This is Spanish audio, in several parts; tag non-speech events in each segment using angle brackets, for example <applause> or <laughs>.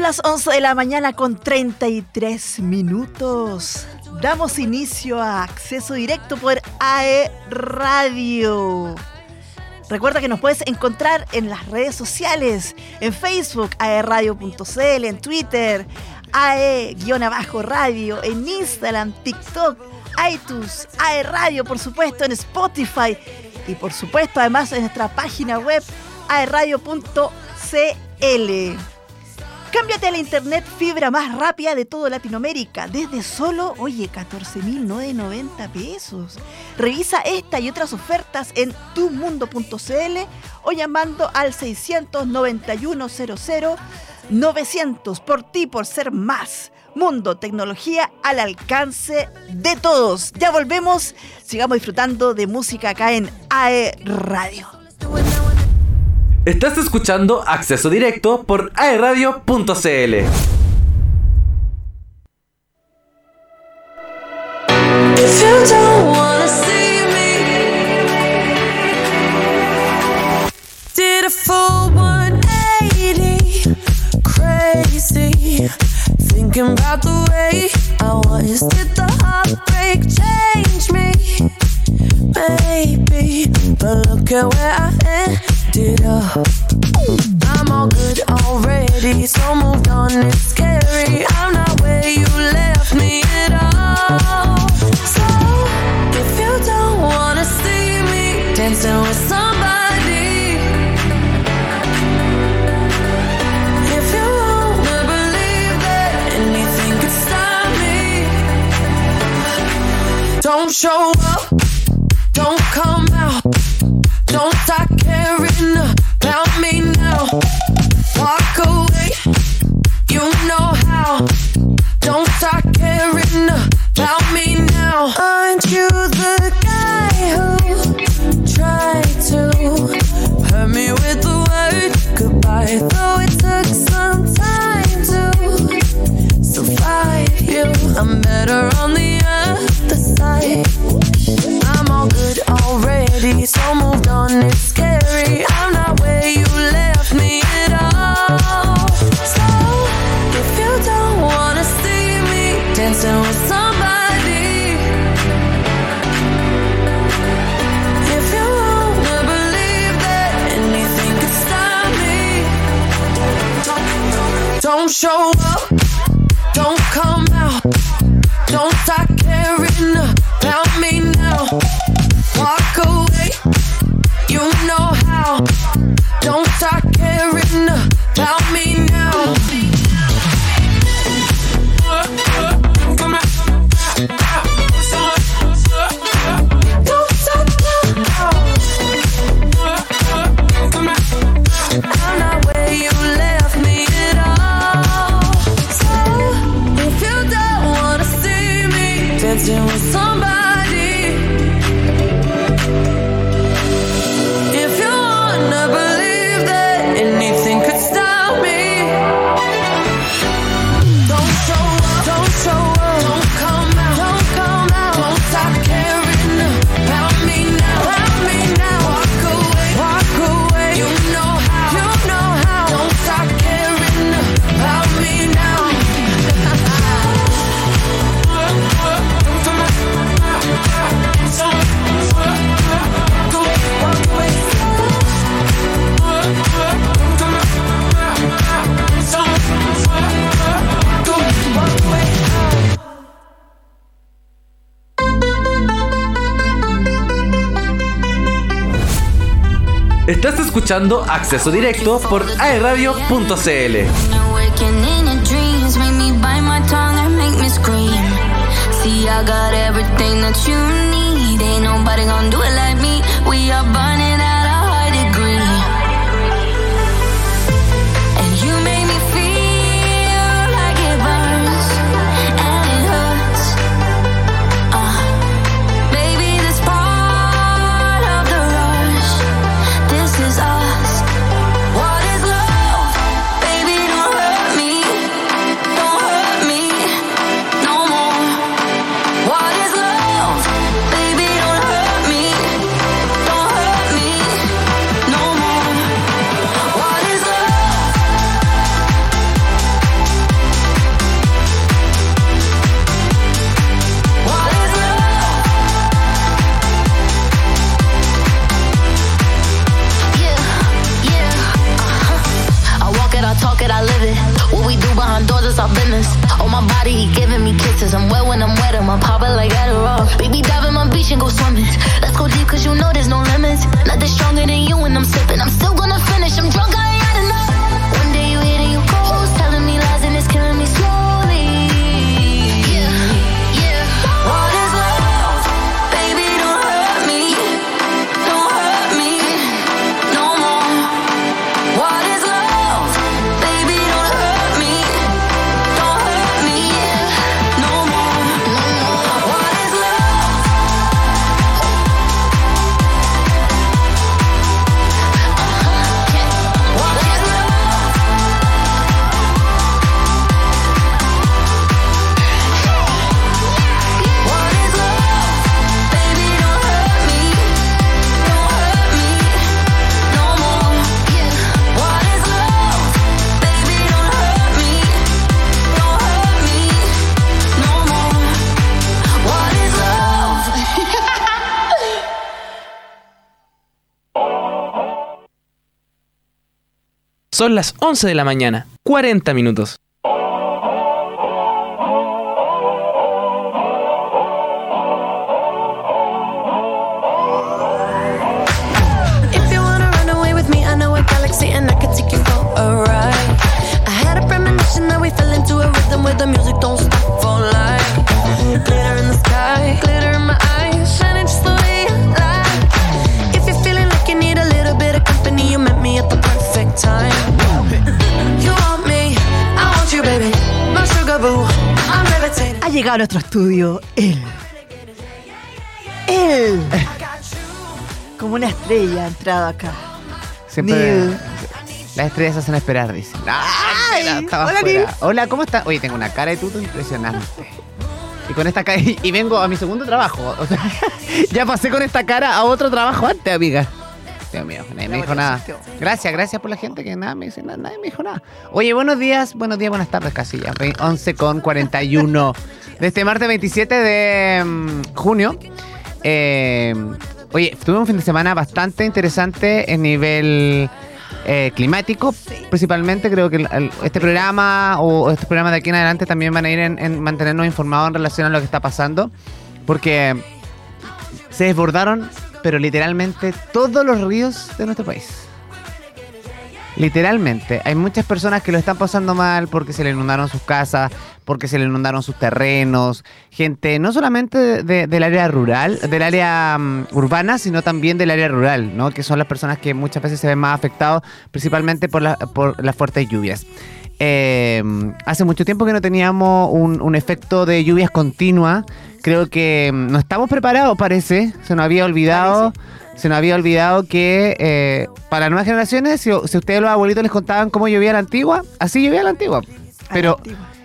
Son las 11 de la mañana con 33 minutos. Damos inicio a acceso directo por AE Radio. Recuerda que nos puedes encontrar en las redes sociales, en Facebook, aeradio.cl, en Twitter, AE-radio, en Instagram, TikTok, iTunes, AE Radio, por supuesto, en Spotify y por supuesto además en nuestra página web aeradio.cl. Cámbiate a la internet fibra más rápida de toda Latinoamérica, desde solo, oye, 14.990 pesos. Revisa esta y otras ofertas en tumundo.cl o llamando al 691 900 por ti, por ser más. Mundo, tecnología al alcance de todos. Ya volvemos, sigamos disfrutando de música acá en AE Radio. Estás escuchando Acceso Directo por aeradio.cl. Did a full 180, crazy. Thinking about the way I was. Did the heartbreak change me? Maybe, but look at where I ended up. I'm all good already, so moved on. It's scary. I'm not where you left me at all. So if you don't wanna see me dancing with somebody, if you wanna believe that anything could stop me, don't show up, Walk away, you know how. Don't start caring about me now. Aren't you the guy who Acceso Directo por aeradio.cl. Son las 11 de la mañana, 40 minutos. Llegado a nuestro estudio él. Él. Como una estrella ha entrado acá. Siempre Neil. las estrellas hacen esperar, dice. Ay, estaba hola. Neil. Hola, ¿cómo estás? Oye, tengo una cara de tuto impresionante. Y con esta cara, <laughs> y vengo a mi segundo trabajo. O sea, <laughs> ya pasé con esta cara a otro trabajo antes, amiga. Dios mío, nadie me dijo nada. Gracias, gracias por la gente que nada me dice, nada, nadie me dijo nada. Oye, buenos días, buenos días, buenas tardes, casi ya. Ve- 11 con 41 de este martes 27 de mm, junio. Eh, oye, tuve un fin de semana bastante interesante en nivel eh, climático, principalmente. Creo que el- el- este programa o estos programas de aquí en adelante también van a ir en, en mantenernos informados en relación a lo que está pasando, porque se desbordaron, pero literalmente todos los ríos de nuestro país. Literalmente, hay muchas personas que lo están pasando mal porque se le inundaron sus casas, porque se le inundaron sus terrenos, gente no solamente de- de- del área rural, del área mm, urbana, sino también del área rural, ¿no? Que son las personas que muchas veces se ven más afectados, principalmente por, la- por las fuertes lluvias. Eh, hace mucho tiempo que no teníamos un, un efecto de lluvias continuas. Creo que mm, no estamos preparados, parece. Se nos había olvidado. Se nos había olvidado que eh, para nuevas generaciones, si, si ustedes los abuelitos les contaban cómo llovía la antigua, así llovía la antigua. Pero,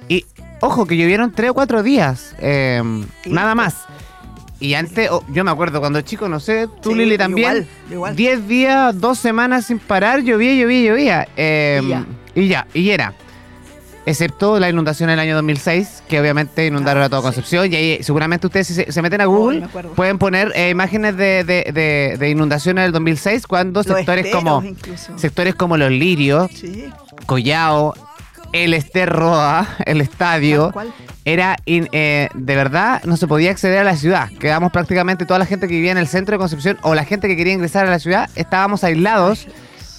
y ojo, que llovieron tres o cuatro días, eh, nada más. Y antes, oh, yo me acuerdo cuando chico, no sé, tú Sí, Lili también, igual, igual. 10 días, dos semanas sin parar, llovía, llovía, llovía. Eh, Y ya. Y ya, y era. Excepto la inundación del año 2006, que obviamente inundaron a toda sí. Concepción. Y ahí seguramente ustedes, si se, se meten a Google, pueden poner eh, imágenes de, de, de, de inundaciones del 2006, cuando Los sectores como, incluso. sectores como Los Lirios, Sí, Collao, el Esterroa, el estadio, era in- eh, de verdad no se podía acceder a la ciudad. Quedamos prácticamente toda la gente que vivía en el centro de Concepción o la gente que quería ingresar a la ciudad, estábamos aislados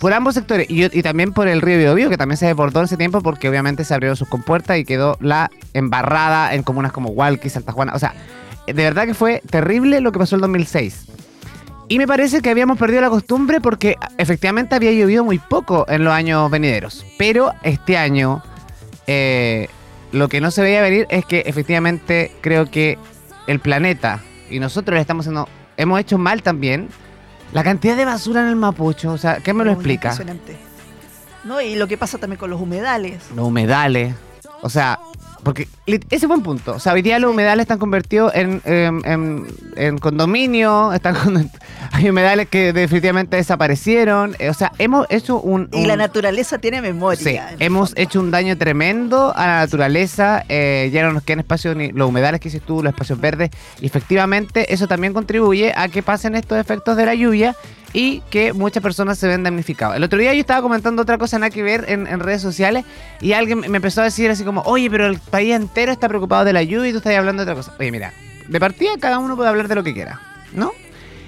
por ambos sectores y, y también por el río Biobío, que también se desbordó en ese tiempo porque obviamente se abrieron sus compuertas y quedó la embarrada en comunas como Hualqui, Santa Juana. O sea, de verdad que fue terrible lo que pasó el 2006. Y me parece que habíamos perdido la costumbre porque efectivamente había llovido muy poco en los años venideros. Pero este año, eh, lo que no se veía venir es que efectivamente creo que el planeta y nosotros estamos haciendo, hemos hecho mal también. La cantidad de basura en el Mapocho, o sea, ¿qué me lo Muy explica? Impresionante. No, y lo que pasa también con los humedales. Los humedales. O sea, porque ese fue un punto. O sea, hoy día los humedales están convertidos en, en, en- en condominio. Están <laughs> con- hay humedales que definitivamente desaparecieron. Eh, O sea, hemos hecho un. Y la naturaleza tiene memoria. Sí, hemos fondo. hecho un daño tremendo a la naturaleza. eh, ya no nos quedan espacios ni los humedales que hiciste tú, los espacios verdes. Y efectivamente, eso también contribuye a que pasen estos efectos de la lluvia y que muchas personas se ven damnificadas. El otro día yo estaba comentando otra cosa nada que ver en, en redes sociales y alguien me empezó a decir así como, oye, pero el país entero está preocupado de la lluvia y tú estás hablando de otra cosa. Oye, mira, de partida cada uno puede hablar de lo que quiera, ¿no?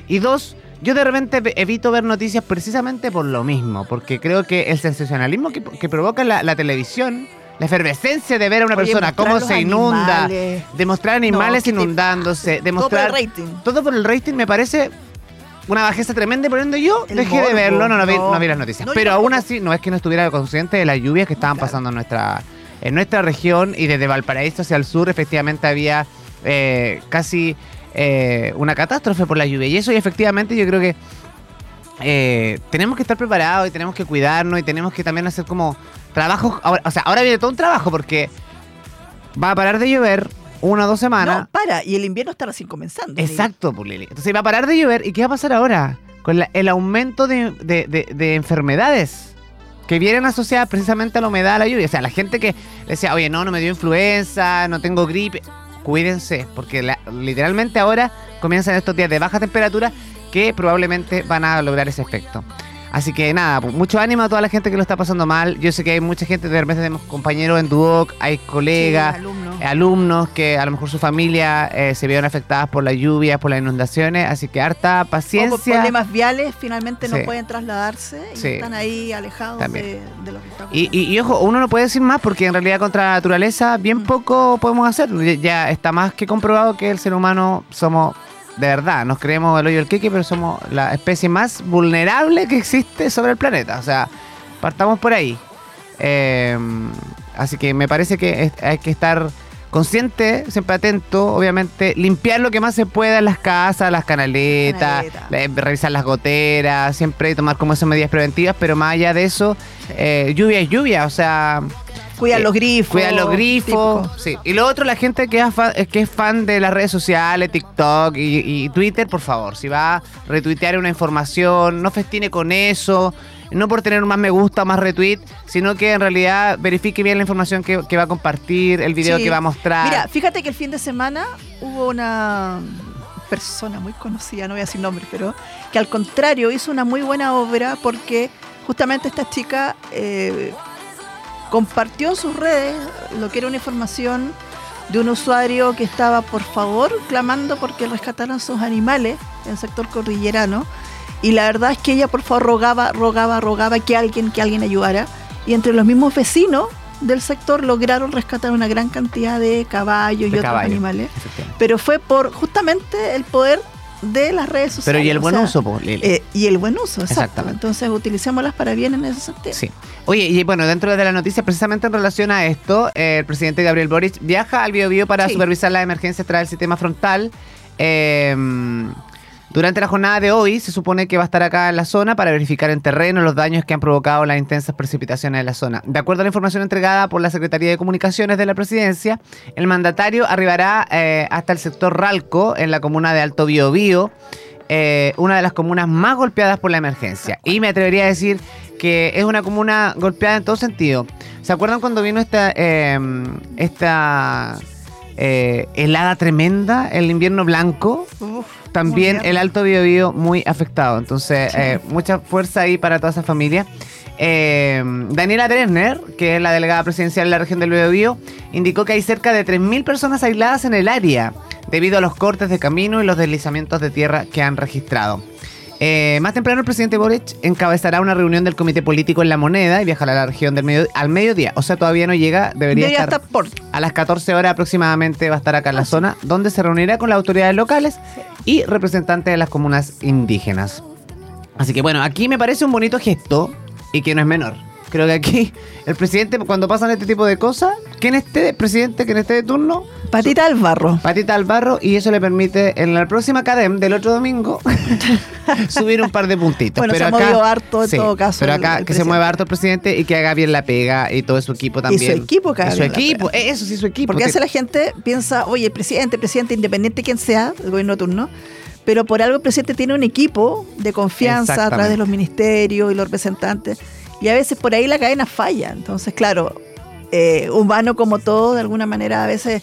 Y dos, yo de repente evito ver noticias precisamente por lo mismo, porque creo que el sensacionalismo que, que provoca la, la televisión, la efervescencia de ver a una Oye, persona mostrar cómo se inunda, animales. demostrar animales qué te inundándose, pasa. demostrar... Todo por el rating. Todo por el rating me parece una bajeza tremenda y por ende yo El dejé de morbo, verlo, no, no, vi, no. no vi las noticias. No, yo Pero aún tampoco. así, no es que no estuviera consciente de las lluvias que estaban Claro. pasando en nuestra, en nuestra región y desde Valparaíso hacia el sur efectivamente había eh, casi eh, una catástrofe por la lluvia. Y eso y efectivamente yo creo que eh, tenemos que estar preparados y tenemos que cuidarnos y tenemos que también hacer como trabajos. ahora- o sea, ahora viene todo un trabajo porque va a parar de llover una o dos semanas. No, para, y el invierno está recién comenzando. Exacto, pues, Lili. Entonces va a parar de llover. ¿Y qué va a pasar ahora? Con la- el aumento de, de- de- de enfermedades que vienen asociadas precisamente a la humedad, a la lluvia. O sea, la gente que decía, oye, no, no me dio influenza, no tengo gripe. Cuídense, porque la- literalmente ahora comienzan estos días de baja temperatura que probablemente van a lograr ese efecto. Así que nada, pues, mucho ánimo a toda la gente que lo está pasando mal. Yo sé que hay mucha gente, de repente tenemos compañeros en Duoc, hay colegas, Sí, alumnos. Alumnos que a lo mejor su familia eh, se vieron afectadas por las lluvias, por las inundaciones, así que harta O por paciencia. problemas viales finalmente no pueden trasladarse y Sí. están ahí alejados de, de lo que está Y, y- y ojo, uno no puede decir más porque en realidad contra la naturaleza bien Mm. poco podemos hacer. Ya, está más que comprobado que el ser humano somos, de verdad, nos creemos el hoyo del queque, pero somos la especie más vulnerable que existe sobre el planeta. O sea, partamos por ahí. Eh, así que me parece que hay que estar consciente, siempre atento, obviamente, limpiar lo que más se pueda en las casas, las canaletas, Canaleta. la- revisar las goteras, siempre tomar como esas medidas preventivas, pero más allá de eso, Sí. eh, lluvia es lluvia, o sea, Cuidan eh, los grifos. cuidan los grifos. Sí. Y lo otro, la gente que es, fan, que es fan de las redes sociales, TikTok y, y Twitter, por favor, si va a retuitear una información, no festine con eso, no por tener más me gusta o más retweet, sino que en realidad verifique bien la información que, que va a compartir, el video Sí. que va a mostrar. Mira, fíjate que el fin de semana hubo una persona muy conocida, no voy a decir nombre, pero que al contrario hizo una muy buena obra porque justamente esta chica eh, compartió en sus redes lo que era una información de un usuario que estaba por favor clamando porque rescataran sus animales en el sector cordillerano y la verdad es que ella por favor rogaba, rogaba, rogaba que alguien, que alguien ayudara y entre los mismos vecinos del sector lograron rescatar una gran cantidad de caballos y otros animales pero fue por justamente el poder de las redes sociales. Pero y el o buen sea, uso, po, Lili. eh, y el buen uso, exacto. Exactamente. Entonces utilicémoslas para bien en ese sentido. Sí. Oye, y bueno, dentro de la noticia, precisamente en relación a esto, eh, el presidente Gabriel Boric viaja al Biobío para Sí. supervisar las emergencias tras el sistema frontal. Eh, durante la jornada de hoy se supone que va a estar acá en la zona para verificar en terreno los daños que han provocado las intensas precipitaciones en la zona. De acuerdo a la información entregada por la Secretaría de Comunicaciones de la Presidencia, el mandatario arribará eh, hasta el sector Ralco, en la comuna de Alto Biobío, eh, una de las comunas más golpeadas por la emergencia. Y me atrevería a decir que es una comuna golpeada en todo sentido. ¿Se acuerdan cuando vino esta, eh, esta eh, helada tremenda, el invierno blanco? Uf, También el Alto Biobío muy afectado. Entonces, Sí. eh, mucha fuerza ahí para toda esa familia. Eh, Daniela Dresner, que es la delegada presidencial de la región del Biobío, indicó que hay cerca de 3.000 personas aisladas en el área debido a los cortes de camino y los deslizamientos de tierra que han registrado. Eh, más temprano el presidente Boric encabezará una reunión del comité político en La Moneda y viajará a la región del medio, al mediodía. O sea, todavía no llega, debería, estar, por. a las 14 horas aproximadamente va a estar acá en la Ah, zona, donde se reunirá con las autoridades locales y representantes de las comunas indígenas. Así que bueno, aquí me parece un bonito gesto y que no es menor. Creo que aquí el presidente, cuando pasan este tipo de cosas, quien esté presidente, quien esté de turno, Patita al barro. patita al barro y eso le permite en la próxima cadem del otro domingo <laughs> subir un par de puntitos. Bueno, pero se acá, harto en sí, todo caso Pero acá el que se mueva harto el presidente y que haga bien la pega y todo su equipo también. equipo que Y haga su bien la equipo, eso sí, su equipo. Porque a veces la gente piensa, oye, el presidente, el presidente, independiente quien sea, el gobierno de turno, pero por algo el presidente tiene un equipo de confianza a través de los ministerios y los representantes. Y a veces por ahí la cadena falla. Entonces, claro, eh, humano como todo, de alguna manera a veces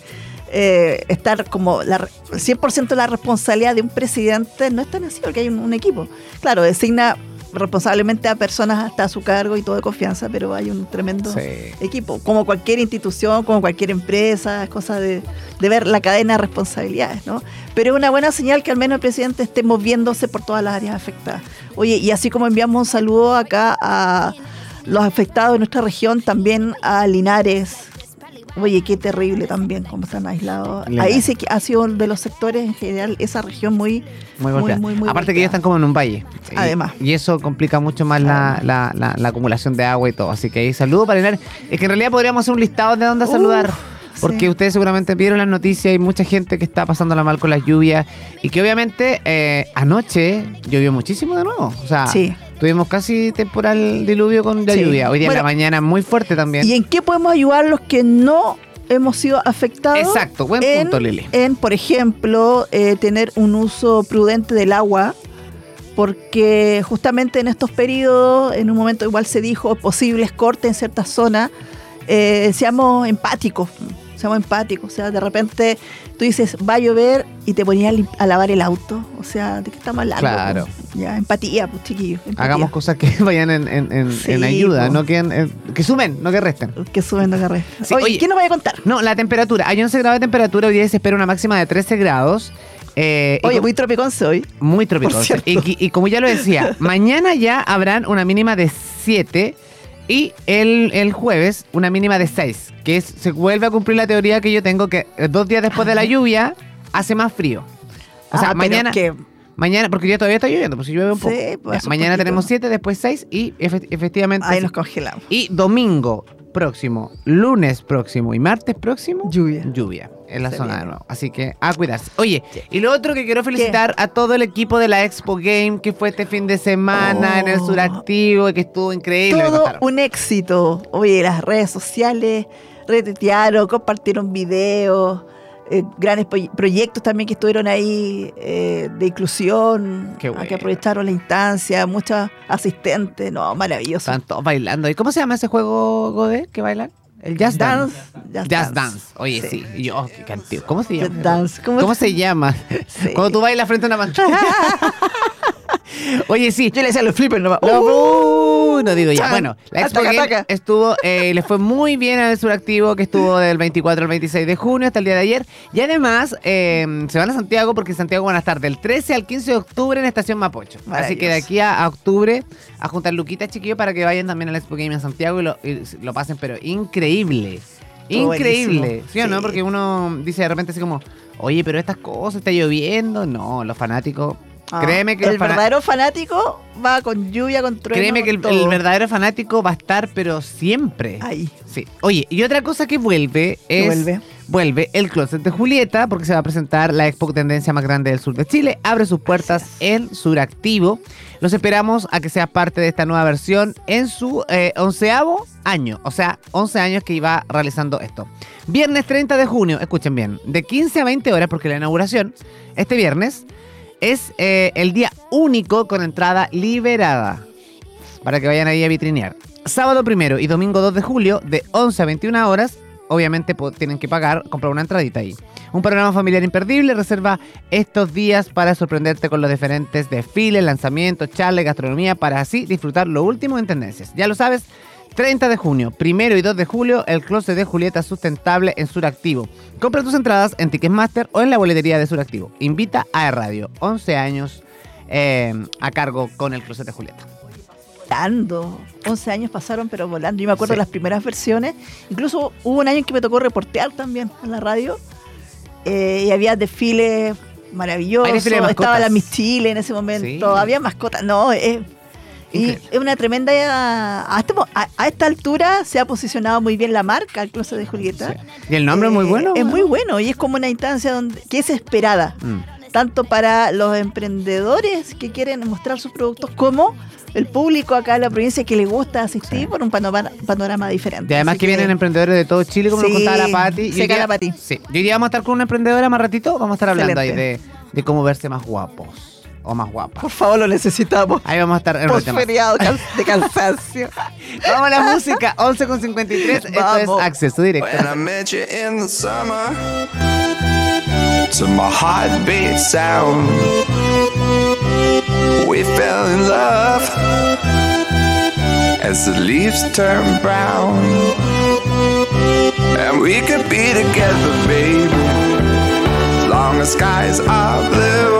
eh, estar como la, re- 100% de la responsabilidad de un presidente no es tan así porque hay un, un equipo. Claro, designa responsablemente a personas hasta a su cargo y todo de confianza, pero hay un tremendo Sí. equipo. Como cualquier institución, como cualquier empresa, es cosa de, de ver la cadena de responsabilidades, ¿no? Pero es una buena señal que al menos el presidente esté moviéndose por todas las áreas afectadas. Oye, y así como enviamos un saludo acá a los afectados de nuestra región, también a Linares. Oye, qué terrible también cómo están aislados. Ahí sí que ha sido de los sectores en general, esa región muy, Muy golpeada. muy, muy Aparte que golpeada. están como en un valle. Además. Y, eso complica mucho más la, la- la- la acumulación de agua y todo. Así que ahí saludo para Linares. Es que en realidad podríamos hacer un listado de dónde saludar. Porque sí. ustedes seguramente vieron las noticias y mucha gente que está pasándola mal con las lluvias. Y que obviamente eh, anoche llovió muchísimo de nuevo. O sea, Sí. Tuvimos casi temporal diluvio con la Sí. lluvia. Hoy día en la mañana muy fuerte también. ¿Y en qué podemos ayudar los que no hemos sido afectados? Exacto, buen en, punto, Lili. En, por ejemplo, eh, tener un uso prudente del agua, porque justamente en estos periodos, en un momento igual se dijo posibles cortes en ciertas zonas, eh, seamos empáticos, seamos empáticos, o sea, de repente tú dices, va a llover y te ponías a, lavar el auto, o sea, ¿de qué estamos hablando? Claro. Ya, empatía, pues chiquillos. Hagamos cosas que <laughs> vayan en, en- en- Sí, en ayuda, po. no que, en- que sumen, no que resten. Que suben de carrera. Sí, oye, oye. ¿qué nos vaya a contar? No, la temperatura. Hay 11 grados de temperatura. Hoy día se espera una máxima de 13 grados. Eh, Oye, muy tropiconce hoy. muy cierto. Y, y como ya lo decía, <laughs> mañana ya habrán una mínima de 7 y el, el jueves una mínima de 6. Que es, se vuelve a cumplir la teoría que yo tengo que eh, dos días después de la lluvia hace más frío. O sea, Ah, mañana, que- mañana, porque ya todavía está lloviendo, pues si llueve un poco. Sí, pues, Ya, hace un mañana tenemos 7, después 6 y efe- efectivamente. Ahí nos congelamos. Y domingo próximo, lunes próximo y martes próximo, Lluvia. lluvia en la Se zona de nuevo. Así que a cuidarse. Oye, y lo otro que quiero felicitar a todo el equipo de la Expo Game que fue este fin de semana en el Oh. Suractivo y que estuvo increíble. Todo un éxito. Oye, las redes sociales retuitearon, compartieron videos, eh, grandes proy- proyectos también que estuvieron ahí eh, de inclusión, Qué a bueno. que aprovecharon la instancia, muchos asistentes, no, maravilloso. Están todos bailando. ¿Y cómo se llama ese juego, Godé, que bailan? El Jazz Dance. Jazz Jazz Dance. Oye, sí. Y yo, qué cantidad. ¿Cómo se llama? Jazz Dance. ¿Cómo ¿Cómo, se- se llama? <laughs> Sí. Cuando tú bailas frente a una <laughs> pantalla. <laughs> Oye, sí. Yo le decía los flippers nomás. No, no digo ya. Bueno, la Expo Ataca, Game ataca. estuvo, eh, le fue muy bien al Suractivo, que estuvo del 24 al 26 de junio hasta el día de ayer. Y además, eh, se van a Santiago porque en Santiago van a estar del 13 al 15 de octubre en Estación Mapocho. Así que de aquí a, a octubre, a juntar Luquita, chiquillos, para que vayan también a la Expo Game en Santiago y lo, y lo pasen, pero increíble. Increíble. ¿Sí o no? Sí. Porque uno dice de repente así como, oye, pero estas cosas, está lloviendo. No, los fanáticos. Ah, Créeme que el fana- verdadero fanático va con lluvia, con trueno. Créeme que el, el verdadero fanático va a estar, pero siempre. Ahí. Sí. Oye, y otra cosa que vuelve ¿Qué es. vuelve? vuelve el Closet de Julieta, porque se va a presentar la expo tendencia más grande del sur de Chile. Abre sus puertas en Suractivo. Los esperamos a que sea parte de esta nueva versión en su eh, onceavo año. O sea, 11 años que iba realizando esto. Viernes 30 de junio, escuchen bien, de 15 a 20 horas, porque la inauguración, este viernes, es eh, el día único con entrada liberada. Para que vayan ahí a vitrinear. Sábado primero y domingo 2 de julio, de 11 a 21 horas, obviamente tienen que pagar, comprar una entradita ahí. Un programa familiar imperdible reserva estos días para sorprenderte con los diferentes desfiles, lanzamientos, charlas, gastronomía, para así disfrutar lo último en tendencias. Ya lo sabes, 30 de junio, primero y 2 de julio, el Closet de Julieta Sustentable en Suractivo. Compra tus entradas en Ticketmaster o en la boletería de Suractivo. Invita a Radio, 11 años eh, a cargo con el Closet de Julieta. volando. 11 años pasaron, pero volando. Yo me acuerdo Sí. de las primeras versiones. Incluso hubo un año en que me tocó reportear también en la radio. Eh, y había desfiles maravillosos. Desfile de. Estaba la Miss Chile en ese momento. Sí. Había mascotas. No, es. Y es una tremenda. A, este a- a esta altura se ha posicionado muy bien la marca, el Closet de Julieta. Sí. Y el nombre es muy Eh, bueno. Es muy bueno y es como una instancia donde, que es esperada Mm. tanto para los emprendedores que quieren mostrar sus productos como el público acá en la provincia que le gusta asistir Sí. por un panorama, panorama diferente. Y además Así que vienen emprendedores de todo Chile, como Sí, nos contaba la Pati. seca día- la Pati. Sí. Y hoy día vamos a estar con una emprendedora más ratito. Vamos a estar hablando ahí de, de cómo verse más guapos o más guapas. Por favor, lo necesitamos. Ahí vamos a estar en un feriado can- de cansancio. <laughs> Vamos a la música, 11 con 53. Esto es Vamos. Acceso Directo. When I met you in the summer, to my heartbeat sound. We fell in love as the leaves turn brown. And we could be together, baby, as long as skies are blue.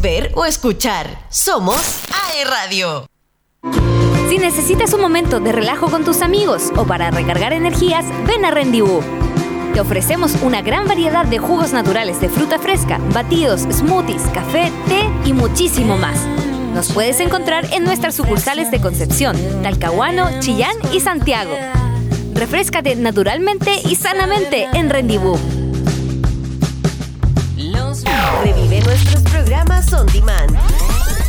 ver o escuchar. Somos AE Radio. Si necesitas un momento de relajo con tus amigos o para recargar energías, ven a Rendibú. Te ofrecemos una gran variedad de jugos naturales de fruta fresca, batidos, smoothies, café, té y muchísimo más. Nos puedes encontrar en nuestras sucursales de Concepción, Talcahuano, Chillán y Santiago. Refrescate naturalmente y sanamente en Rendibú. Revive nuestros programas on demand.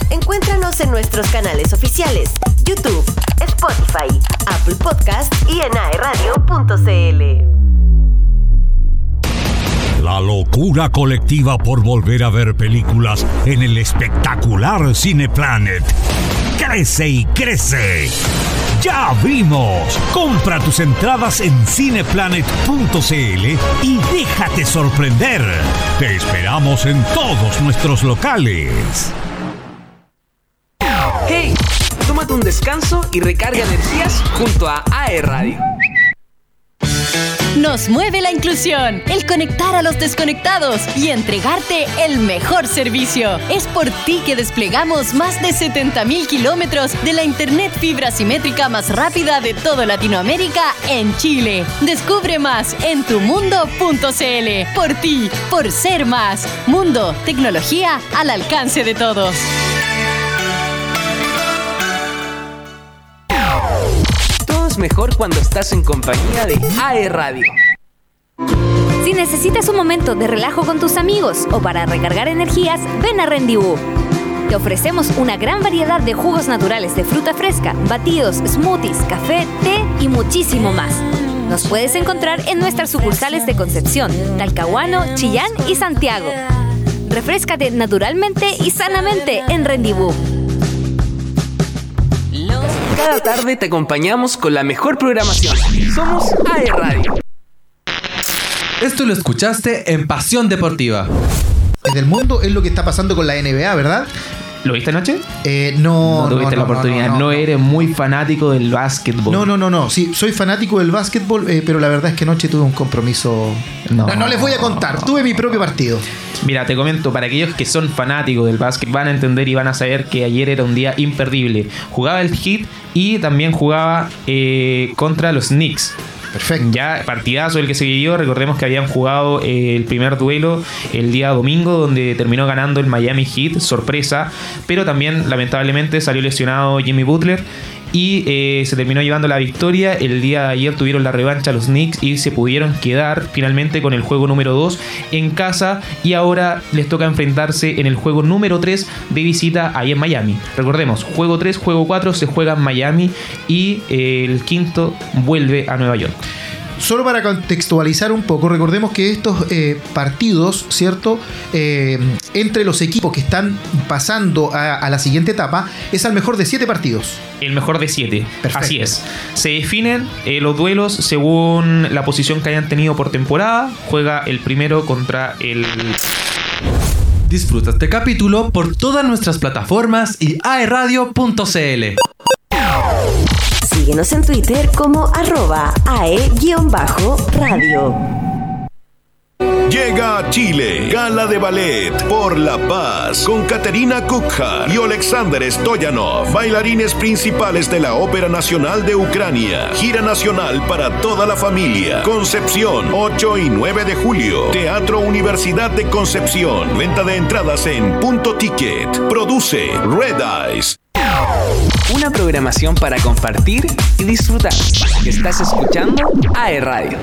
Encuéntranos en nuestros canales oficiales, YouTube, Spotify, Apple Podcast y en aeradio.cl. La locura colectiva por volver a ver películas en el espectacular Cineplanet. Crece y crece. Ya vimos. Compra tus entradas en cineplanet.cl y déjate sorprender. Te esperamos en todos nuestros locales. Hey, tómate un descanso y recarga energías junto a AE Radio. Nos mueve la inclusión, el conectar a los desconectados y entregarte el mejor servicio. Es por ti que desplegamos más de 70.000 kilómetros de la Internet fibra simétrica más rápida de toda Latinoamérica en Chile. Descubre más en tumundo.cl. Por ti, por ser más. Mundo, tecnología al alcance de todos. Mejor cuando estás en compañía de AE Radio. Si necesitas un momento de relajo con tus amigos o para recargar energías, ven a Rendibú. Te ofrecemos una gran variedad de jugos naturales de fruta fresca, batidos, smoothies, café, té y muchísimo más. Nos puedes encontrar en nuestras sucursales de Concepción, Talcahuano, Chillán y Santiago. Refrescate naturalmente y sanamente en Rendibú. Cada tarde te acompañamos con la mejor programación. Somos AE Radio. Esto lo escuchaste en Pasión Deportiva. En el mundo es lo que está pasando con la NBA, ¿verdad? ¿Lo viste anoche? Eh, no, No tuviste no, la oportunidad. no, No, no, no. eres muy fanático del básquetbol. No, no, no, no. Sí, soy fanático del básquetbol, eh, pero la verdad es que anoche tuve un compromiso. No. No, les voy a contar. Tuve mi propio partido. Mira, te comento, para aquellos que son fanáticos del básquet, van a entender y van a saber que ayer era un día imperdible. Jugaba el Heat y también jugaba eh, contra los Knicks. Perfecto. Ya partidazo el que se vivió. Recordemos que habían jugado eh, el primer duelo el día domingo, donde terminó ganando el Miami Heat, sorpresa. Pero también, lamentablemente, salió lesionado Jimmy Butler. Y eh, se terminó llevando la victoria. El día de ayer tuvieron la revancha los Knicks y se pudieron quedar finalmente con el juego número 2 en casa. Y ahora les toca enfrentarse en el juego número 3 de visita ahí en Miami. Recordemos, juego 3, juego 4 se juega en Miami y eh, el quinto vuelve a Nueva York. Solo para contextualizar un poco, recordemos que estos eh, partidos, ¿cierto? Eh, entre los equipos que están pasando a, a la siguiente etapa, es al mejor de siete partidos. El mejor de 7. Perfecto. Así es. Se definen eh, los duelos según la posición que hayan tenido por temporada. Juega el primero contra el. Disfruta este capítulo por todas nuestras plataformas y aeradio.cl. Síguenos en Twitter como arroba ae-radio. Llega a Chile, Gala de Ballet por la Paz, con Katerina Kukha y Alexander Stoyanov, bailarines principales de la Ópera Nacional de Ucrania. Gira nacional para toda la familia. Concepción, 8 y 9 de julio. Teatro Universidad de Concepción. Venta de entradas en Punto Ticket. Produce Red Eyes. Una programación para compartir y disfrutar. Estás escuchando AE Radio.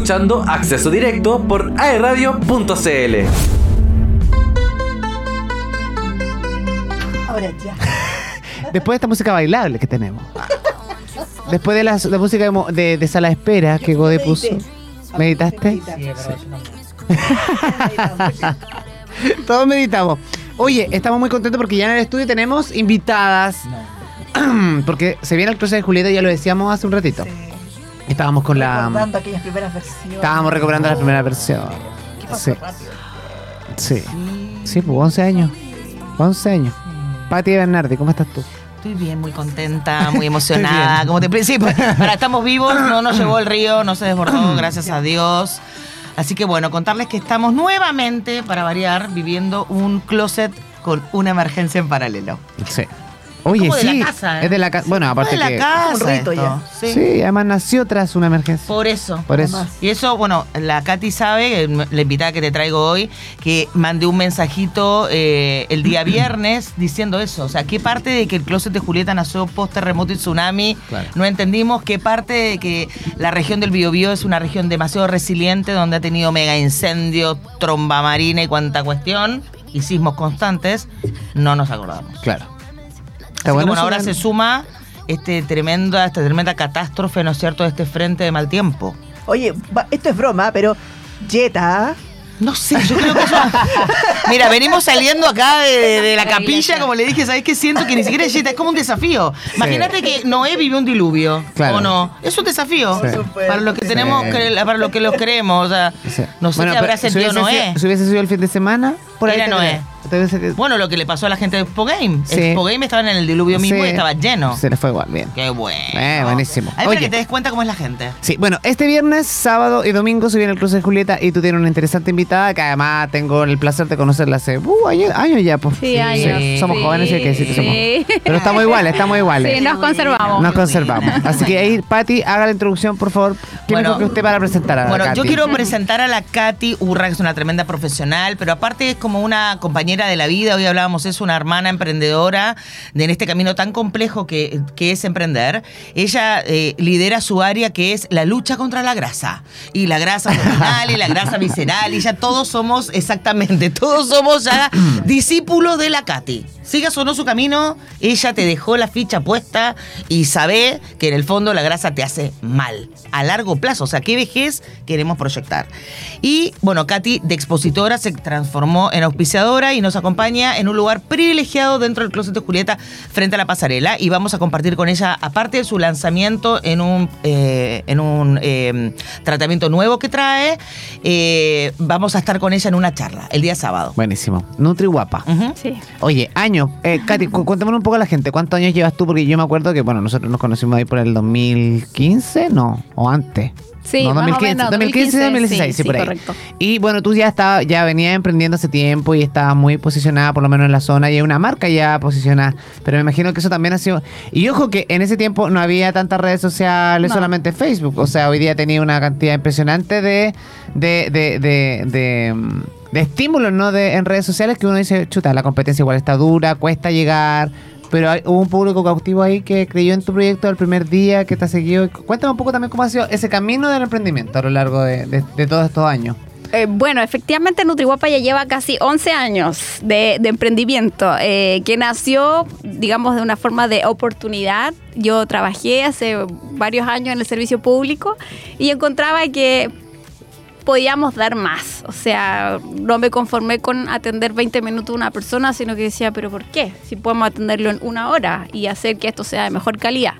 Escuchando Acceso Directo por aerradio.cl. Ahora ya. <laughs> Después de esta música bailable que tenemos. Después de la, la música de, mo- de- de sala de espera que Gode puso. ¿Meditaste? Todos meditamos. Oye, estamos muy contentos porque ya en el estudio tenemos invitadas. <clears throat> porque se viene el cruce de Julieta, ya lo decíamos hace un ratito. Estábamos con la. Recordando aquellas primeras versiones. Estábamos recuperando la primera versión. ¿Qué pasó Sí. rápido? Sí. Sí, pues 11 años. 11 años. Pati Bernardi, ¿cómo estás tú? Estoy bien, muy contenta, muy emocionada. Como te principio, ahora estamos vivos, no nos llevó el río, no se desbordó, <coughs> gracias a Dios. Así que bueno, contarles que estamos nuevamente, para variar, viviendo un closet con una emergencia en paralelo. Sí. Oye, Como de la sí. casa, ¿eh? Es de la casa. Bueno, aparte de la que. casa. Un rito ya. Sí. Sí, además nació tras una emergencia. Por eso. Por eso. Y eso, bueno, la Katy sabe, eh, la invitada que te traigo hoy, que mandé un mensajito eh, el día <clears throat> viernes diciendo eso. O sea, ¿qué parte de que el closet de Julieta nació post terremoto y tsunami? Claro. No entendimos. ¿Qué parte de que la región del Biobío es una región demasiado resiliente, donde ha tenido mega incendios, tromba marina y cuanta cuestión, y sismos constantes? No nos acordamos. Claro. Así que, bueno ahora se suma este tremenda, esta tremenda catástrofe, ¿no es cierto?, de este frente de mal tiempo. Oye, esto es broma, pero Jetta. No sé, yo creo que <laughs> eso. Mira, venimos saliendo acá de, de- de la capilla, como le dije, ¿sabes qué? Siento que ni siquiera es Jetta, es como un desafío. Imagínate que Noé vivió un diluvio, Claro. ¿o no? Es un desafío. Sí. Para los que Sí. tenemos, cre- para los que los creemos, o sea, Sí. no sé Bueno, qué habrá si sentido Noé. sido- Si hubiese sido el fin de semana, por ahí. Era Noé. Bueno, lo que le pasó a la gente de Expo Game. Sí. Expo Game estaba en el diluvio mismo Sí. y estaba lleno. Se le fue igual, bien. Qué bueno. Eh, buenísimo. Ahí para que te des cuenta cómo es la gente. Sí, bueno, este viernes, sábado y domingo se viene el cruce de Julieta y tú tienes una interesante invitada que además tengo el placer de conocerla hace uh, años, años ya. Pues. Sí, años. Somos Sí. jóvenes y hay que decir que somos. Pero estamos iguales, estamos iguales. Sí, nos conservamos. Nos conservamos. Así que ahí, Pati, haga la introducción, por favor. ¿Qué Bueno, mejor que usted para presentar a la Bueno, yo quiero presentar a la Katy Urra, que es una tremenda profesional, pero aparte es como una compañera de la vida, hoy hablábamos, es una hermana emprendedora de, en este camino tan complejo que, que es emprender. Ella eh, lidera su área que es la lucha contra la grasa. Y la grasa abdominal y la grasa visceral, y ya todos somos, exactamente, <laughs> todos somos ya discípulos de la Katy. Sigas o no su camino, ella te dejó la ficha puesta y sabe que en el fondo la grasa te hace mal a largo plazo. O sea, ¿qué vejez queremos proyectar? Y bueno, Katy de expositora se transformó en auspiciadora y nos acompaña en un lugar privilegiado dentro del Closet de Julieta frente a la pasarela. Y vamos a compartir con ella, aparte de su lanzamiento en un, eh, en un eh, tratamiento nuevo que trae, eh, vamos a estar con ella en una charla el día sábado. Buenísimo. Nutri guapa. Sí. Oye, años. Eh, <laughs> Katy, cu- cuéntame un poco a la gente. ¿Cuántos años llevas tú? Porque yo me acuerdo que, bueno, nosotros nos conocimos ahí por el 2015, ¿no? O antes. Sí, no, más o 2015, menos, 2015, 2016, sí, sí, por ahí. correcto. Y bueno, tú ya estabas, ya venías emprendiendo hace tiempo y estabas muy posicionada, por lo menos en la zona, y hay una marca ya posicionada. Pero me imagino que eso también ha sido. Y ojo que en ese tiempo no había tantas redes sociales, No. solamente Facebook. O sea, hoy día tenía una cantidad impresionante de, de, de, de, de, de estímulos, ¿no? De, en redes sociales que uno dice, chuta, la competencia igual está dura, cuesta llegar. Pero hay, hubo un público cautivo ahí que creyó en tu proyecto el primer día, que te ha seguido. Cuéntame un poco también cómo ha sido ese camino del emprendimiento a lo largo de, todos estos años. Eh, bueno, efectivamente Nutriguapa ya lleva casi 11 años de, de emprendimiento, eh, que nació, digamos, de una forma de oportunidad. Yo trabajé hace varios años en el servicio público y encontraba que podíamos dar más. O sea, no me conformé con atender 20 minutos a una persona, sino que decía, pero ¿por qué? Si podemos atenderlo en una hora y hacer que esto sea de mejor calidad.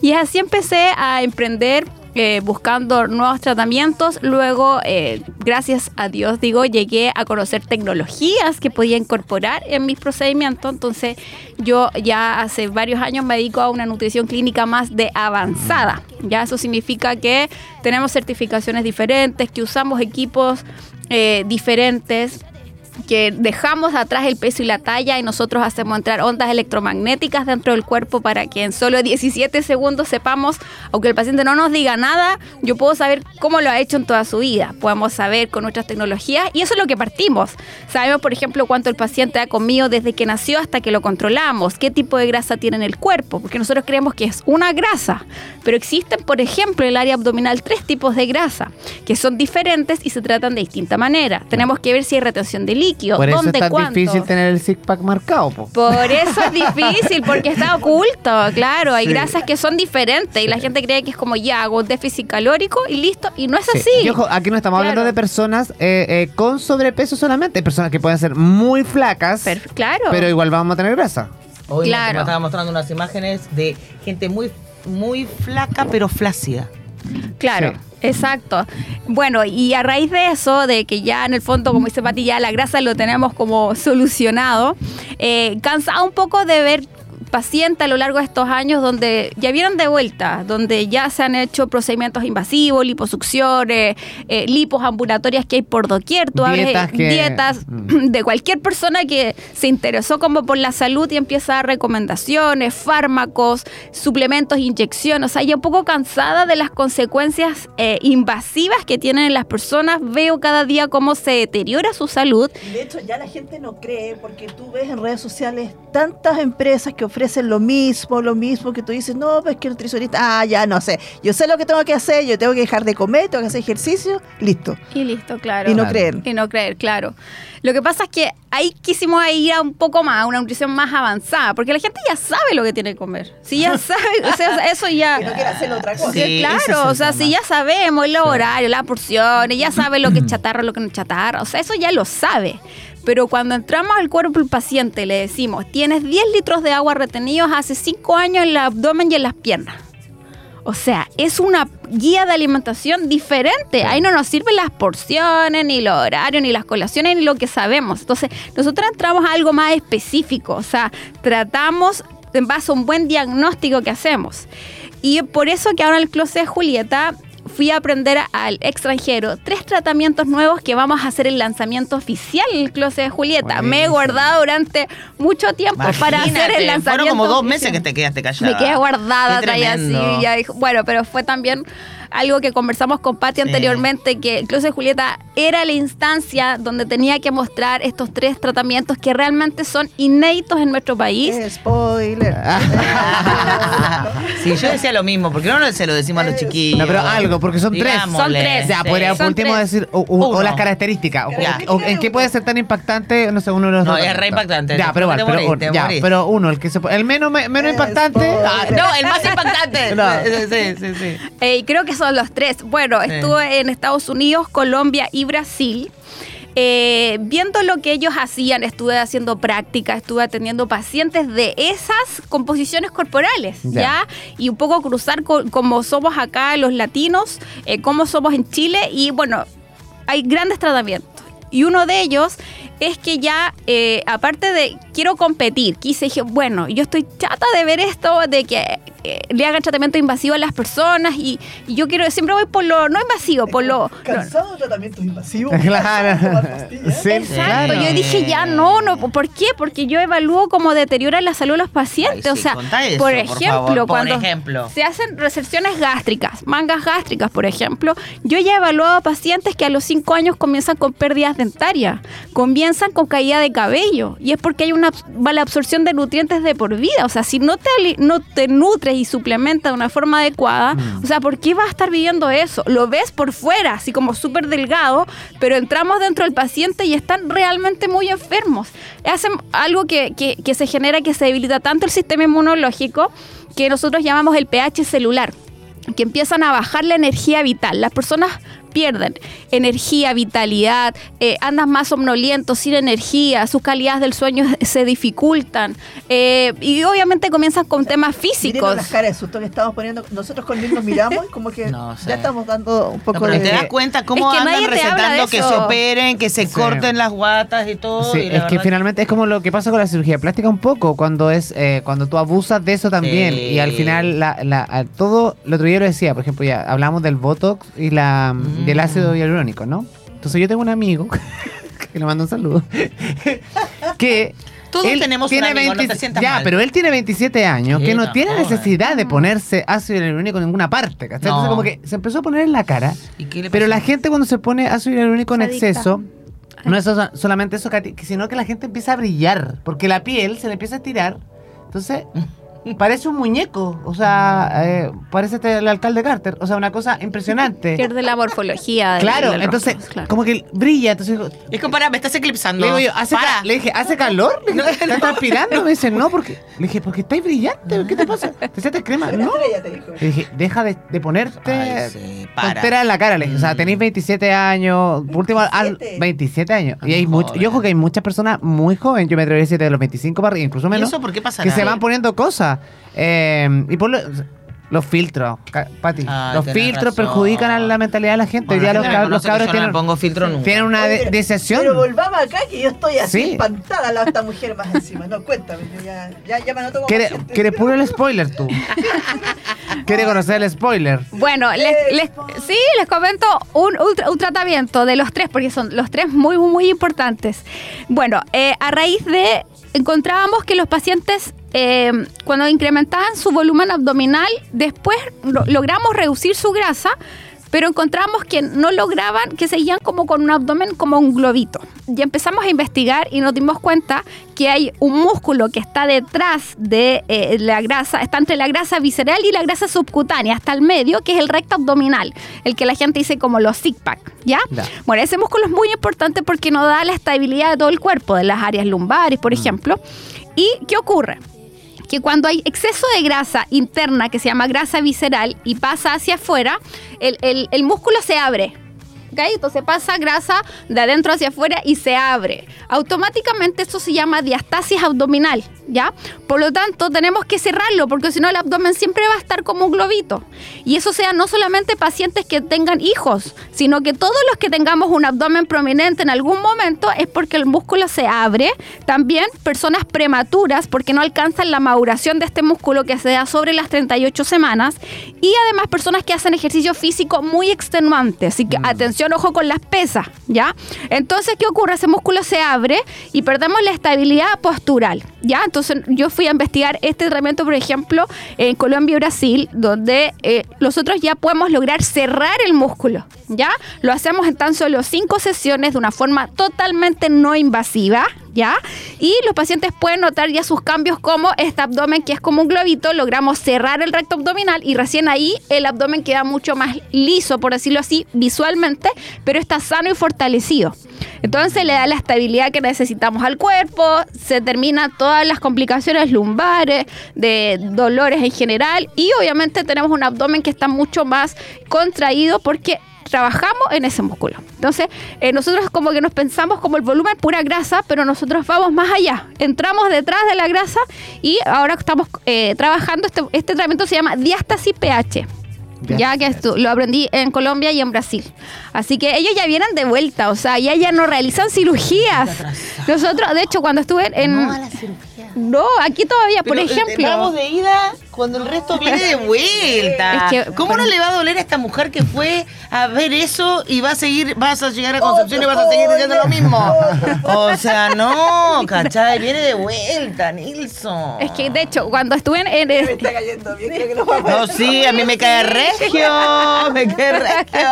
Y así empecé a emprender. Eh, buscando nuevos tratamientos, luego, eh, gracias a Dios, digo, llegué a conocer tecnologías que podía incorporar en mis procedimientos. Entonces, yo ya hace varios años me dedico a una nutrición clínica más de avanzada. Ya eso significa que tenemos certificaciones diferentes, que usamos equipos eh, diferentes que dejamos atrás el peso y la talla y nosotros hacemos entrar ondas electromagnéticas dentro del cuerpo para que en solo 17 segundos sepamos, aunque el paciente no nos diga nada, yo puedo saber cómo lo ha hecho en toda su vida. Podemos saber con nuestras tecnologías y eso es lo que partimos. Sabemos, por ejemplo, cuánto el paciente ha comido desde que nació hasta que lo controlamos, qué tipo de grasa tiene en el cuerpo, porque nosotros creemos que es una grasa, pero existen, por ejemplo, en el área abdominal tres tipos de grasa que son diferentes y se tratan de distinta manera. Tenemos que ver si hay retención de líquido, Por eso es tan cuánto. difícil tener el six pack marcado, po. Por eso es difícil, porque está <laughs> oculto, claro. Hay Sí. grasas que son diferentes y la gente cree que es como ya hago un déficit calórico y listo, y no es Sí. así. Y ojo, aquí no estamos hablando de personas eh, eh, con sobrepeso solamente. Hay personas que pueden ser muy flacas, claro. pero igual vamos a tener grasa. Hoy Claro. estaba mostrando unas imágenes de gente muy, muy flaca pero flácida. Claro, exacto. Bueno, y a raíz de eso, de que ya en el fondo, como dice Pati, ya la grasa lo tenemos como solucionado, eh, cansado un poco de ver pacientes a lo largo de estos años donde ya vieron de vuelta, donde ya se han hecho procedimientos invasivos, liposucciones, eh, lipos ambulatorias que hay por doquier, tú Dietas eh, que- dietas de cualquier persona que se interesó como por la salud y empieza a dar recomendaciones, fármacos, suplementos, inyecciones. O sea, ya un poco cansada de las consecuencias eh, invasivas que tienen en las personas. Veo cada día cómo se deteriora su salud. De hecho, ya la gente no cree porque tú ves en redes sociales tantas empresas que ofrecen lo mismo, lo mismo que tú dices, no, pues que nutricionista, ah, ya no sé, yo sé lo que tengo que hacer, yo tengo que dejar de comer, tengo que hacer ejercicio, listo. Y listo, claro. Y no Claro. creer. Y no creer, claro. Lo que pasa es que ahí quisimos ir a un poco más, a una nutrición más avanzada, porque la gente ya sabe lo que tiene que comer. Si ya <laughs> sabe, o sea, eso ya... no quiere hacer otra cosa. Sí, claro, el o sea, tema. si ya sabemos los horarios, las porciones, ya sabe lo que es chatarra, lo que no es chatarra, o sea, eso ya lo sabe. Pero cuando entramos al cuerpo del paciente, le decimos, tienes 10 litros de agua retenidos hace 5 años en el abdomen y en las piernas. O sea, es una guía de alimentación diferente. Ahí no nos sirven las porciones, ni los horarios, ni las colaciones, ni lo que sabemos. Entonces, nosotros entramos a algo más específico. O sea, tratamos en base a un buen diagnóstico que hacemos. Y por eso que ahora el closet de Julieta fui a aprender al extranjero tres tratamientos nuevos que vamos a hacer el lanzamiento oficial en el closet de Julieta. Me he guardado durante mucho tiempo para hacer el lanzamiento. Fueron como dos oficial. meses que te quedaste callada. Me quedé guardada, traía así. ya dijo- bueno, pero fue también algo que conversamos con Patti anteriormente, que el Closet Julieta era la instancia donde tenía que mostrar estos tres tratamientos que realmente son inéditos en nuestro país. Spoiler. <laughs> Sí, yo decía lo mismo, porque no se lo decimos a los chiquillos. No, pero algo, porque son tres. Digámosle, Ya, sí. podría por Son último tres. decir, o, o- o Uno. las características. O, ¿En qué puede ser tan impactante? No sé, uno de los No, dos. es re impactante. Ya, pero Te pero, morís, te ya, morís. pero uno, el que se puede- El menos, me- menos impactante. Ah, No, el más impactante. <laughs> No. Sí, sí, sí. Eh, creo que son los tres. Bueno, estuve en Estados Unidos, Colombia y Brasil. Eh, viendo lo que ellos hacían, estuve haciendo práctica, estuve atendiendo pacientes de esas composiciones corporales, ¿ya? Ya. Y un poco cruzar con, como somos acá los latinos, eh, cómo somos en Chile, y bueno, hay grandes tratamientos. Y uno de ellos es que ya, eh, aparte de quiero competir, quise, dije, bueno, yo estoy chata de ver esto, de que eh, le hagan tratamiento invasivo a las personas y, y yo quiero, siempre voy por lo no invasivo, por lo... Cansado de tratamientos invasivos. <laughs> Claro. Sí, Exacto, claro. yo dije ya no, no, ¿por qué? Porque yo evalúo cómo deteriora la salud de los pacientes. o sea, eso, por por ejemplo, por cuando ejemplo. se hacen recepciones gástricas, mangas gástricas, por ejemplo, yo ya he evaluado a pacientes que a los 5 años comienzan con pérdidas dentarias, comienzan con caída de cabello, y es porque hay una mala absorción de nutrientes de por vida. O sea, si no te, ali- no te nutres y suplementa de una forma adecuada, Mm. o sea, ¿por qué va a estar viviendo eso? Lo ves por fuera, así como súper delgado, pero entramos dentro del paciente y están realmente muy enfermos. Hacen algo que, que- que se genera que se debilita tanto el sistema inmunológico que nosotros llamamos el pH celular que empiezan a bajar la energía vital. Las personas pierden energía, vitalidad, eh, andan más somnolientos, sin energía, sus calidades del sueño se dificultan eh, y obviamente comienzan con temas físicos. las caras de susto que estamos poniendo. Nosotros con Lil nos miramos y como que <laughs> No sé. ya estamos dando un poco No, pero de... te das cuenta cómo Es que andan recetando que se operen, que se Sí. corten las guatas y todo. Sí, y es que finalmente es como lo que pasa con la cirugía plástica un poco, cuando es eh, cuando tú abusas de eso también Sí. y al final la, la- todo, el otro día lo decía, por ejemplo, ya hablamos del Botox y la Mm. Del ácido hialurónico, ¿no? Entonces yo tengo un amigo, <laughs> que le mando un saludo, <laughs> que Todos tenemos un amigo, no te sientas Ya, mal. pero él tiene 27 años, Sí, que no no, tiene necesidad de ponerse ácido hialurónico en ninguna parte, ¿cachai? Entonces como que se empezó a poner en la cara, ¿Y qué le pero pasó? la gente cuando se pone ácido hialurónico en Se adicta. exceso, no es so- solamente eso, Katy, que sino que la gente empieza a brillar, porque la piel se le empieza a estirar. Entonces, <laughs> parece un muñeco, o sea, eh, parece este- el alcalde Carter, o sea, una cosa impresionante. Pierde la morfología. Claro, del entonces, rostro, claro. como que brilla, entonces Es como, para, me estás eclipsando. le, digo yo, ¿hace Para. le dije, ¿hace calor? Le dije, ¿Estás transpirando? Me dice, no, porque. Le dije, porque estáis brillante, ¿qué te pasa? ¿Te echaste crema? No. Estrella te dijo. Le dije, deja de, de ponerte Ay, sí, para. tontera en la cara. Le dije, o sea, tenéis 27 años, último, al- 27. 27 años. Y hay mucho, yo ojo que hay muchas personas muy jóvenes, yo me atrevería a decir de los 25 para arriba, incluso ¿Y menos, eso por qué pasa? que se van poniendo cosas. Eh, y por lo- los filtros, Pati, los filtros razón. perjudican a la mentalidad de la gente. Hoy Bueno, día la los, cab- cabros no tienen, pongo filtro nunca. tienen una Oye, de- decepción. Pero volvamos acá que yo estoy así Sí. espantada la esta mujer más encima. No, cuéntame, yo ya, ya, ya me anoto como ¿Quiere, puro el spoiler tú? ¿Quiere conocer el spoiler? Bueno, les, les- sí, les comento un, un tra- un tratamiento de los tres, porque son los tres muy, muy, muy importantes. Bueno, eh, a raíz de, encontrábamos que los pacientes, eh, cuando incrementaban su volumen abdominal, después lo- logramos reducir su grasa, pero encontramos que no lograban, que seguían como con un abdomen como un globito. Y empezamos a investigar y nos dimos cuenta que hay un músculo que está detrás de eh, la grasa, está entre la grasa visceral y la grasa subcutánea, hasta el medio, que es el recto abdominal, el que la gente dice como los six pack, ¿ya? Bueno, ese músculo es muy importante porque nos da la estabilidad de todo el cuerpo, de las áreas lumbares, por ejemplo. ¿Y qué ocurre? Que cuando hay exceso de grasa interna, que se llama grasa visceral, y pasa hacia afuera, el, el- músculo se abre. ¿ok? Entonces pasa grasa de adentro hacia afuera y se abre. Automáticamente eso se llama diastasis abdominal, ¿ya? Por lo tanto, tenemos que cerrarlo porque si no el abdomen siempre va a estar como un globito. Y eso sea no solamente pacientes que tengan hijos, sino que todos los que tengamos un abdomen prominente en algún momento es porque el músculo se abre. También personas prematuras porque no alcanzan la maduración de este músculo que se da sobre las 38 semanas. Y además personas que hacen ejercicio físico muy extenuante. Así que atención, ojo con las pesas, ¿ya? Entonces, ¿qué ocurre? Ese músculo se abre y perdemos la estabilidad postural, ¿ya? Entonces, yo fui a investigar este tratamiento, por ejemplo, en Colombia y Brasil, donde eh, nosotros ya podemos lograr cerrar el músculo, ¿ya? Lo hacemos en tan solo cinco sesiones de una forma totalmente no invasiva, Y los pacientes pueden notar ya sus cambios como este abdomen que es como un globito, logramos cerrar el recto abdominal y recién ahí el abdomen queda mucho más liso, por decirlo así, visualmente, pero está sano y fortalecido. Entonces le da la estabilidad que necesitamos al cuerpo, se terminan todas las complicaciones lumbares, de dolores en general y obviamente tenemos un abdomen que está mucho más contraído porque trabajamos en ese músculo. Entonces, eh, nosotros como que nos pensamos como el volumen pura grasa, pero nosotros vamos más allá. Entramos detrás de la grasa y ahora estamos eh, trabajando, este, este tratamiento se llama diástasis pH. Ya que esto, lo aprendí en Colombia y en Brasil. Así que ellos ya vienen de vuelta, o sea, ya, ya no realizan cirugías. Nosotros, de hecho, cuando estuve en... No, aquí todavía, por Pero, eh, ejemplo... Vamos de ida cuando el resto viene de vuelta. Es que- ¿Cómo no le va a doler a esta mujer que fue a ver eso y va a seguir, vas a llegar a Concepción y vas a seguir diciendo lo mismo? <laughs> O sea, no, ¿cachai? Viene de vuelta, Nilsson. Es que, de hecho, cuando estuve en... en- Me está cayendo bien, creo que no va a No, sí, a mí me cae regio, me cae regio.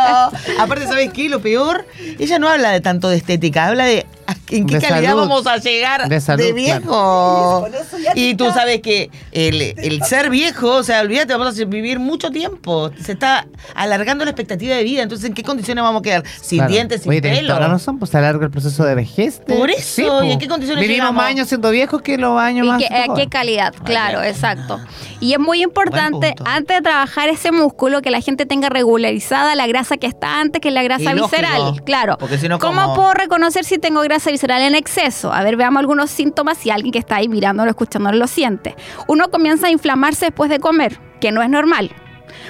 Aparte, ¿sabes qué? Lo peor, ella no habla de tanto de estética, habla de <laughs> ¿En qué De calidad salud. vamos a llegar De viejo? Y tú sabes que el, el ser viejo, o sea, olvídate, vamos a vivir mucho tiempo. Se está alargando la expectativa de vida. Entonces, ¿en qué condiciones vamos a quedar? Sin Claro. dientes, sin Oye, pelo. toda la razón, pues se alarga el proceso de vejez. de- Por eso, ¿y en po. qué condiciones Vivimos llegamos? más años siendo viejos que los años ¿Y más. qué, a jóvenes. qué calidad? Claro, exacto. Y es muy importante, antes de trabajar ese músculo, que la gente tenga regularizada la grasa que está antes, que es la grasa Y lógico, visceral. Claro. porque si no, ¿Cómo ¿cómo? puedo reconocer si tengo grasa visceral en exceso? A ver, veamos algunos síntomas si alguien que está ahí mirándolo, escuchándolo lo siente. Uno comienza a inflamarse después de comer, que no es normal.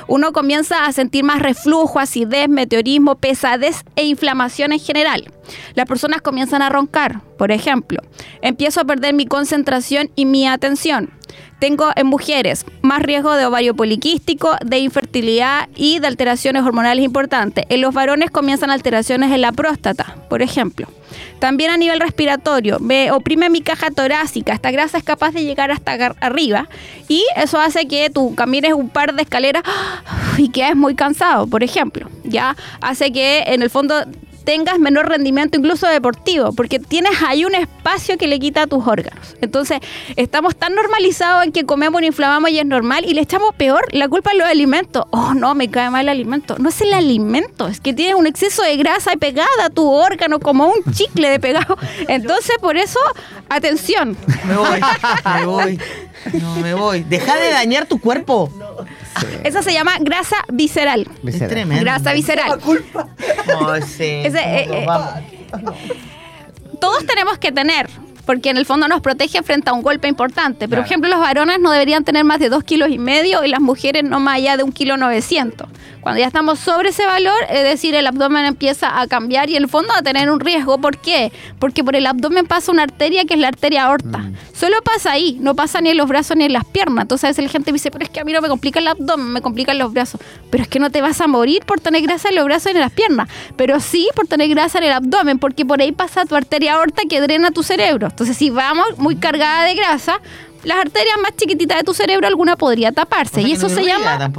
Uno comienza a sentir más reflujo, acidez, meteorismo, pesadez e inflamación en general. Las personas comienzan a roncar, por ejemplo. Empiezo a perder mi concentración y mi atención. Tengo en mujeres más riesgo de ovario poliquístico, de infertilidad y de alteraciones hormonales importantes. En los varones comienzan alteraciones en la próstata, por ejemplo. También a nivel respiratorio, me oprime mi caja torácica. Esta grasa es capaz de llegar hasta arriba y eso hace que tú camines un par de escaleras <gasps> y quedes muy cansado, por ejemplo. Ya hace que en el fondo tengas menor rendimiento incluso deportivo, porque tienes ahí un espacio que le quita a tus órganos. Entonces, estamos tan normalizados en que comemos y inflamamos y es normal y le echamos peor la culpa a los alimentos. Oh, no, me cae mal el alimento. No es el alimento, es que tienes un exceso de grasa pegada a tu órgano como un chicle de pegado. Entonces, por eso, atención. Me voy, me voy. No, me voy. Deja de dañar tu cuerpo. Esa se llama grasa visceral. Es tremendo. Grasa visceral. No, sí. Eh, eh, todos tenemos que tener, porque en el fondo nos protege frente a un golpe importante. Pero, por ejemplo, los varones no deberían tener más de 2 kilos y medio y las mujeres no más allá de un kilo 900. Cuando ya estamos sobre ese valor, es decir, el abdomen empieza a cambiar y en el fondo a tener un riesgo. ¿Por qué? Porque por el abdomen pasa una arteria que es la arteria aorta. Solo pasa ahí, no pasa ni en los brazos ni en las piernas. Entonces a veces la gente me dice, pero es que a mí no me complica el abdomen, me complican los brazos. Pero es que no te vas a morir por tener grasa en los brazos y en las piernas. Pero sí por tener grasa en el abdomen, porque por ahí pasa tu arteria aorta que drena tu cerebro. Entonces si vamos muy cargada de grasa, las arterias más chiquititas de tu cerebro alguna podría taparse. y eso se llama...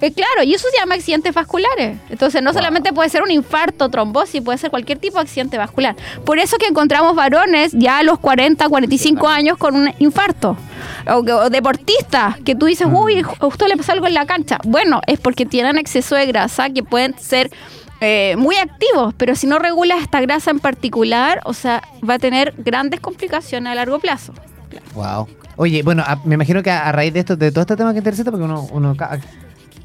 Eh, claro, y eso se llama accidentes vasculares. Entonces, no solamente puede ser un infarto, trombosis, puede ser cualquier tipo de accidente vascular. Por eso que encontramos varones ya a los 40, 45 años con un infarto. O, deportistas que tú dices, uy, justo le pasó algo en la cancha. Bueno, es porque tienen exceso de grasa que pueden ser eh, muy activos, pero si no regulas esta grasa en particular, o sea, va a tener grandes complicaciones a largo plazo. Wow. Oye, bueno, a- me imagino que a, a raíz de esto, de todo este tema que interesa, porque uno, uno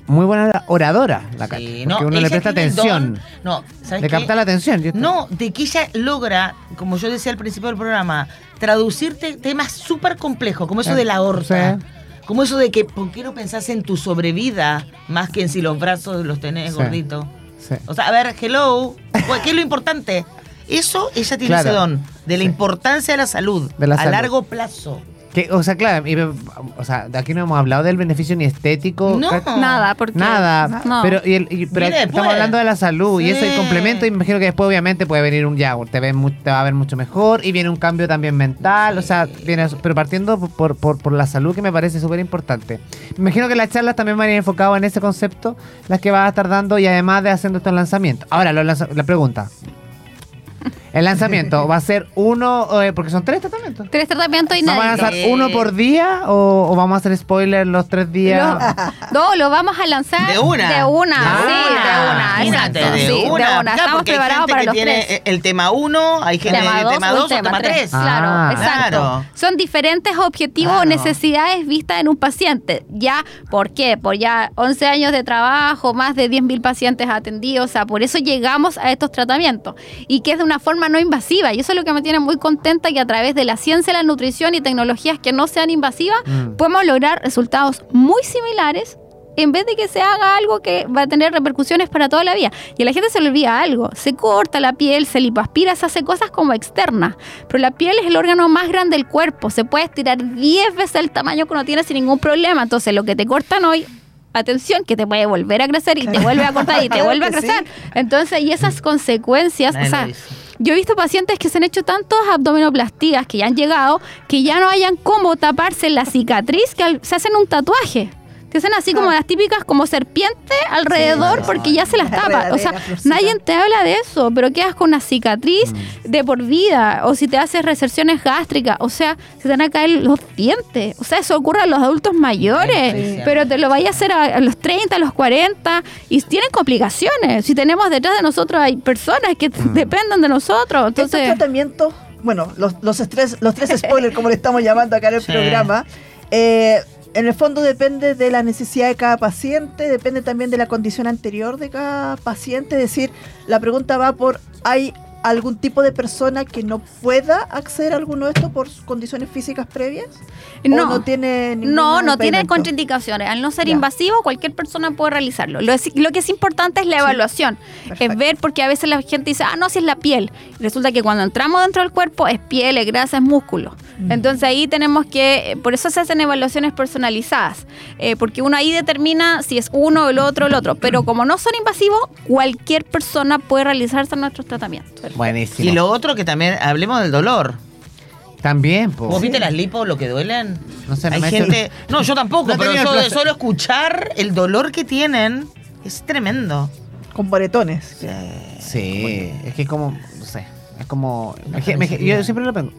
muy buena oradora, la Katy, porque no, uno le presta atención. don- no, ¿sabes Le capta la atención. yo- No, de que ella logra, como yo decía al principio del programa, traducirte temas súper complejos, como eso Eh, de la aorta. sí. Como eso de que, ¿por qué no pensás en tu sobrevida más que en si los brazos los tenés Sí. gorditos? Sí. O sea, a ver, hello, ¿qué es lo importante? Eso, ella tiene Claro. ese don, de la importancia de la salud, De la a salud. largo plazo. Que, o sea, claro, y, o sea, de aquí no hemos hablado del beneficio ni estético. No. Nada, porque... Nada, No. pero, y el- y- pero estamos hablando de la salud y eso es complemento y me imagino que después obviamente puede venir un ya, te, ves te va a ver mucho mejor y viene un cambio también mental, o sea, viene pero partiendo por, por, por la salud que me parece súper importante. Me imagino que las charlas también van a ir enfocadas en ese concepto, las que vas a estar dando y además de haciendo estos lanzamientos. Ahora, los la pregunta. El lanzamiento va a ser uno, eh, porque son tres tratamientos. Tres tratamientos y ¿Vamos a lanzar uno por día o, o vamos a hacer spoiler los tres días? No, lo vamos a lanzar De una. De una, sí, de una. Exacto, de sí, una. de una. Claro, Estamos preparados gente para que los tiene tres. El tema 1, hay gente Tema dos tema o el 2 o tema tema tres. 3. Claro, Ah. exacto. Claro. Son diferentes objetivos o Claro. necesidades vistas en un paciente. Ya, ¿por qué? Por ya 11 años de trabajo, más de 10.000 pacientes atendidos. O sea, por eso llegamos a estos tratamientos. Y que es de una forma no invasiva. Y eso es lo que me tiene muy contenta, que a través de la ciencia, la nutrición y tecnologías que no sean invasivas, Mm. podemos lograr resultados muy similares en vez de que se haga algo que va a tener repercusiones para toda la vida. Y a la gente se le olvida algo. Se corta la piel, se lipoaspira, se hace cosas como externas. Pero la piel es el órgano más grande del cuerpo. Se puede estirar 10 veces el tamaño que uno tiene sin ningún problema. Entonces, lo que te cortan hoy... Atención, que te puede volver a crecer y te vuelve a cortar y te <laughs> vuelve a sí. crecer. Entonces, y esas consecuencias, Nadie o sea, yo he visto pacientes que se han hecho tantos abdominoplastías que ya han llegado que ya no hayan cómo taparse la cicatriz que al- se hacen un tatuaje. Te hacen así como las típicas como serpiente alrededor porque ya se las tapa. O sea, florcita. nadie te habla de eso, pero quedas con una cicatriz Mm. de por vida. O si te haces reserciones gástricas, o sea, se te van a caer los dientes. O sea, eso ocurre a los adultos mayores, Sí. pero te lo vaya a hacer a, los 30, a los 40 y tienen complicaciones. Si tenemos detrás de nosotros hay personas que Mm. dependen de nosotros. Estos Entonces, tratamientos, bueno, los, los, estrés, los tres spoilers, como le estamos llamando acá en el Sí. programa, eh, en el fondo depende de la necesidad de cada paciente, depende también de la condición anterior de cada paciente. Es decir, la pregunta va por, ¿hay algún tipo de persona que no pueda acceder a alguno de estos por condiciones físicas previas? ¿O No. no tiene ningún No, no tiene impedimento? contraindicaciones. Al no ser Ya. invasivo, cualquier persona puede realizarlo. Lo, es- lo que es importante es la evaluación. Es ver, porque a veces la gente dice, ah, no, si es la piel. Resulta que cuando entramos dentro del cuerpo es piel, es grasa, es músculo. Mm. Entonces ahí tenemos que, eh, por eso se hacen evaluaciones personalizadas. eh, porque uno ahí determina si es uno, el otro, el otro. Pero como no son invasivos, cualquier persona puede realizarse nuestros tratamientos. Buenísimo. Y lo otro que también, hablemos del dolor. También, po. ¿Vos viste las lipos, lo que duelen? No sé, no Hay me he hecho- gente... No, yo tampoco, No pero placer. solo escuchar el dolor que tienen es tremendo. Con boretones. Sí, es que es como, no sé, es como... me- yo siempre lo pongo.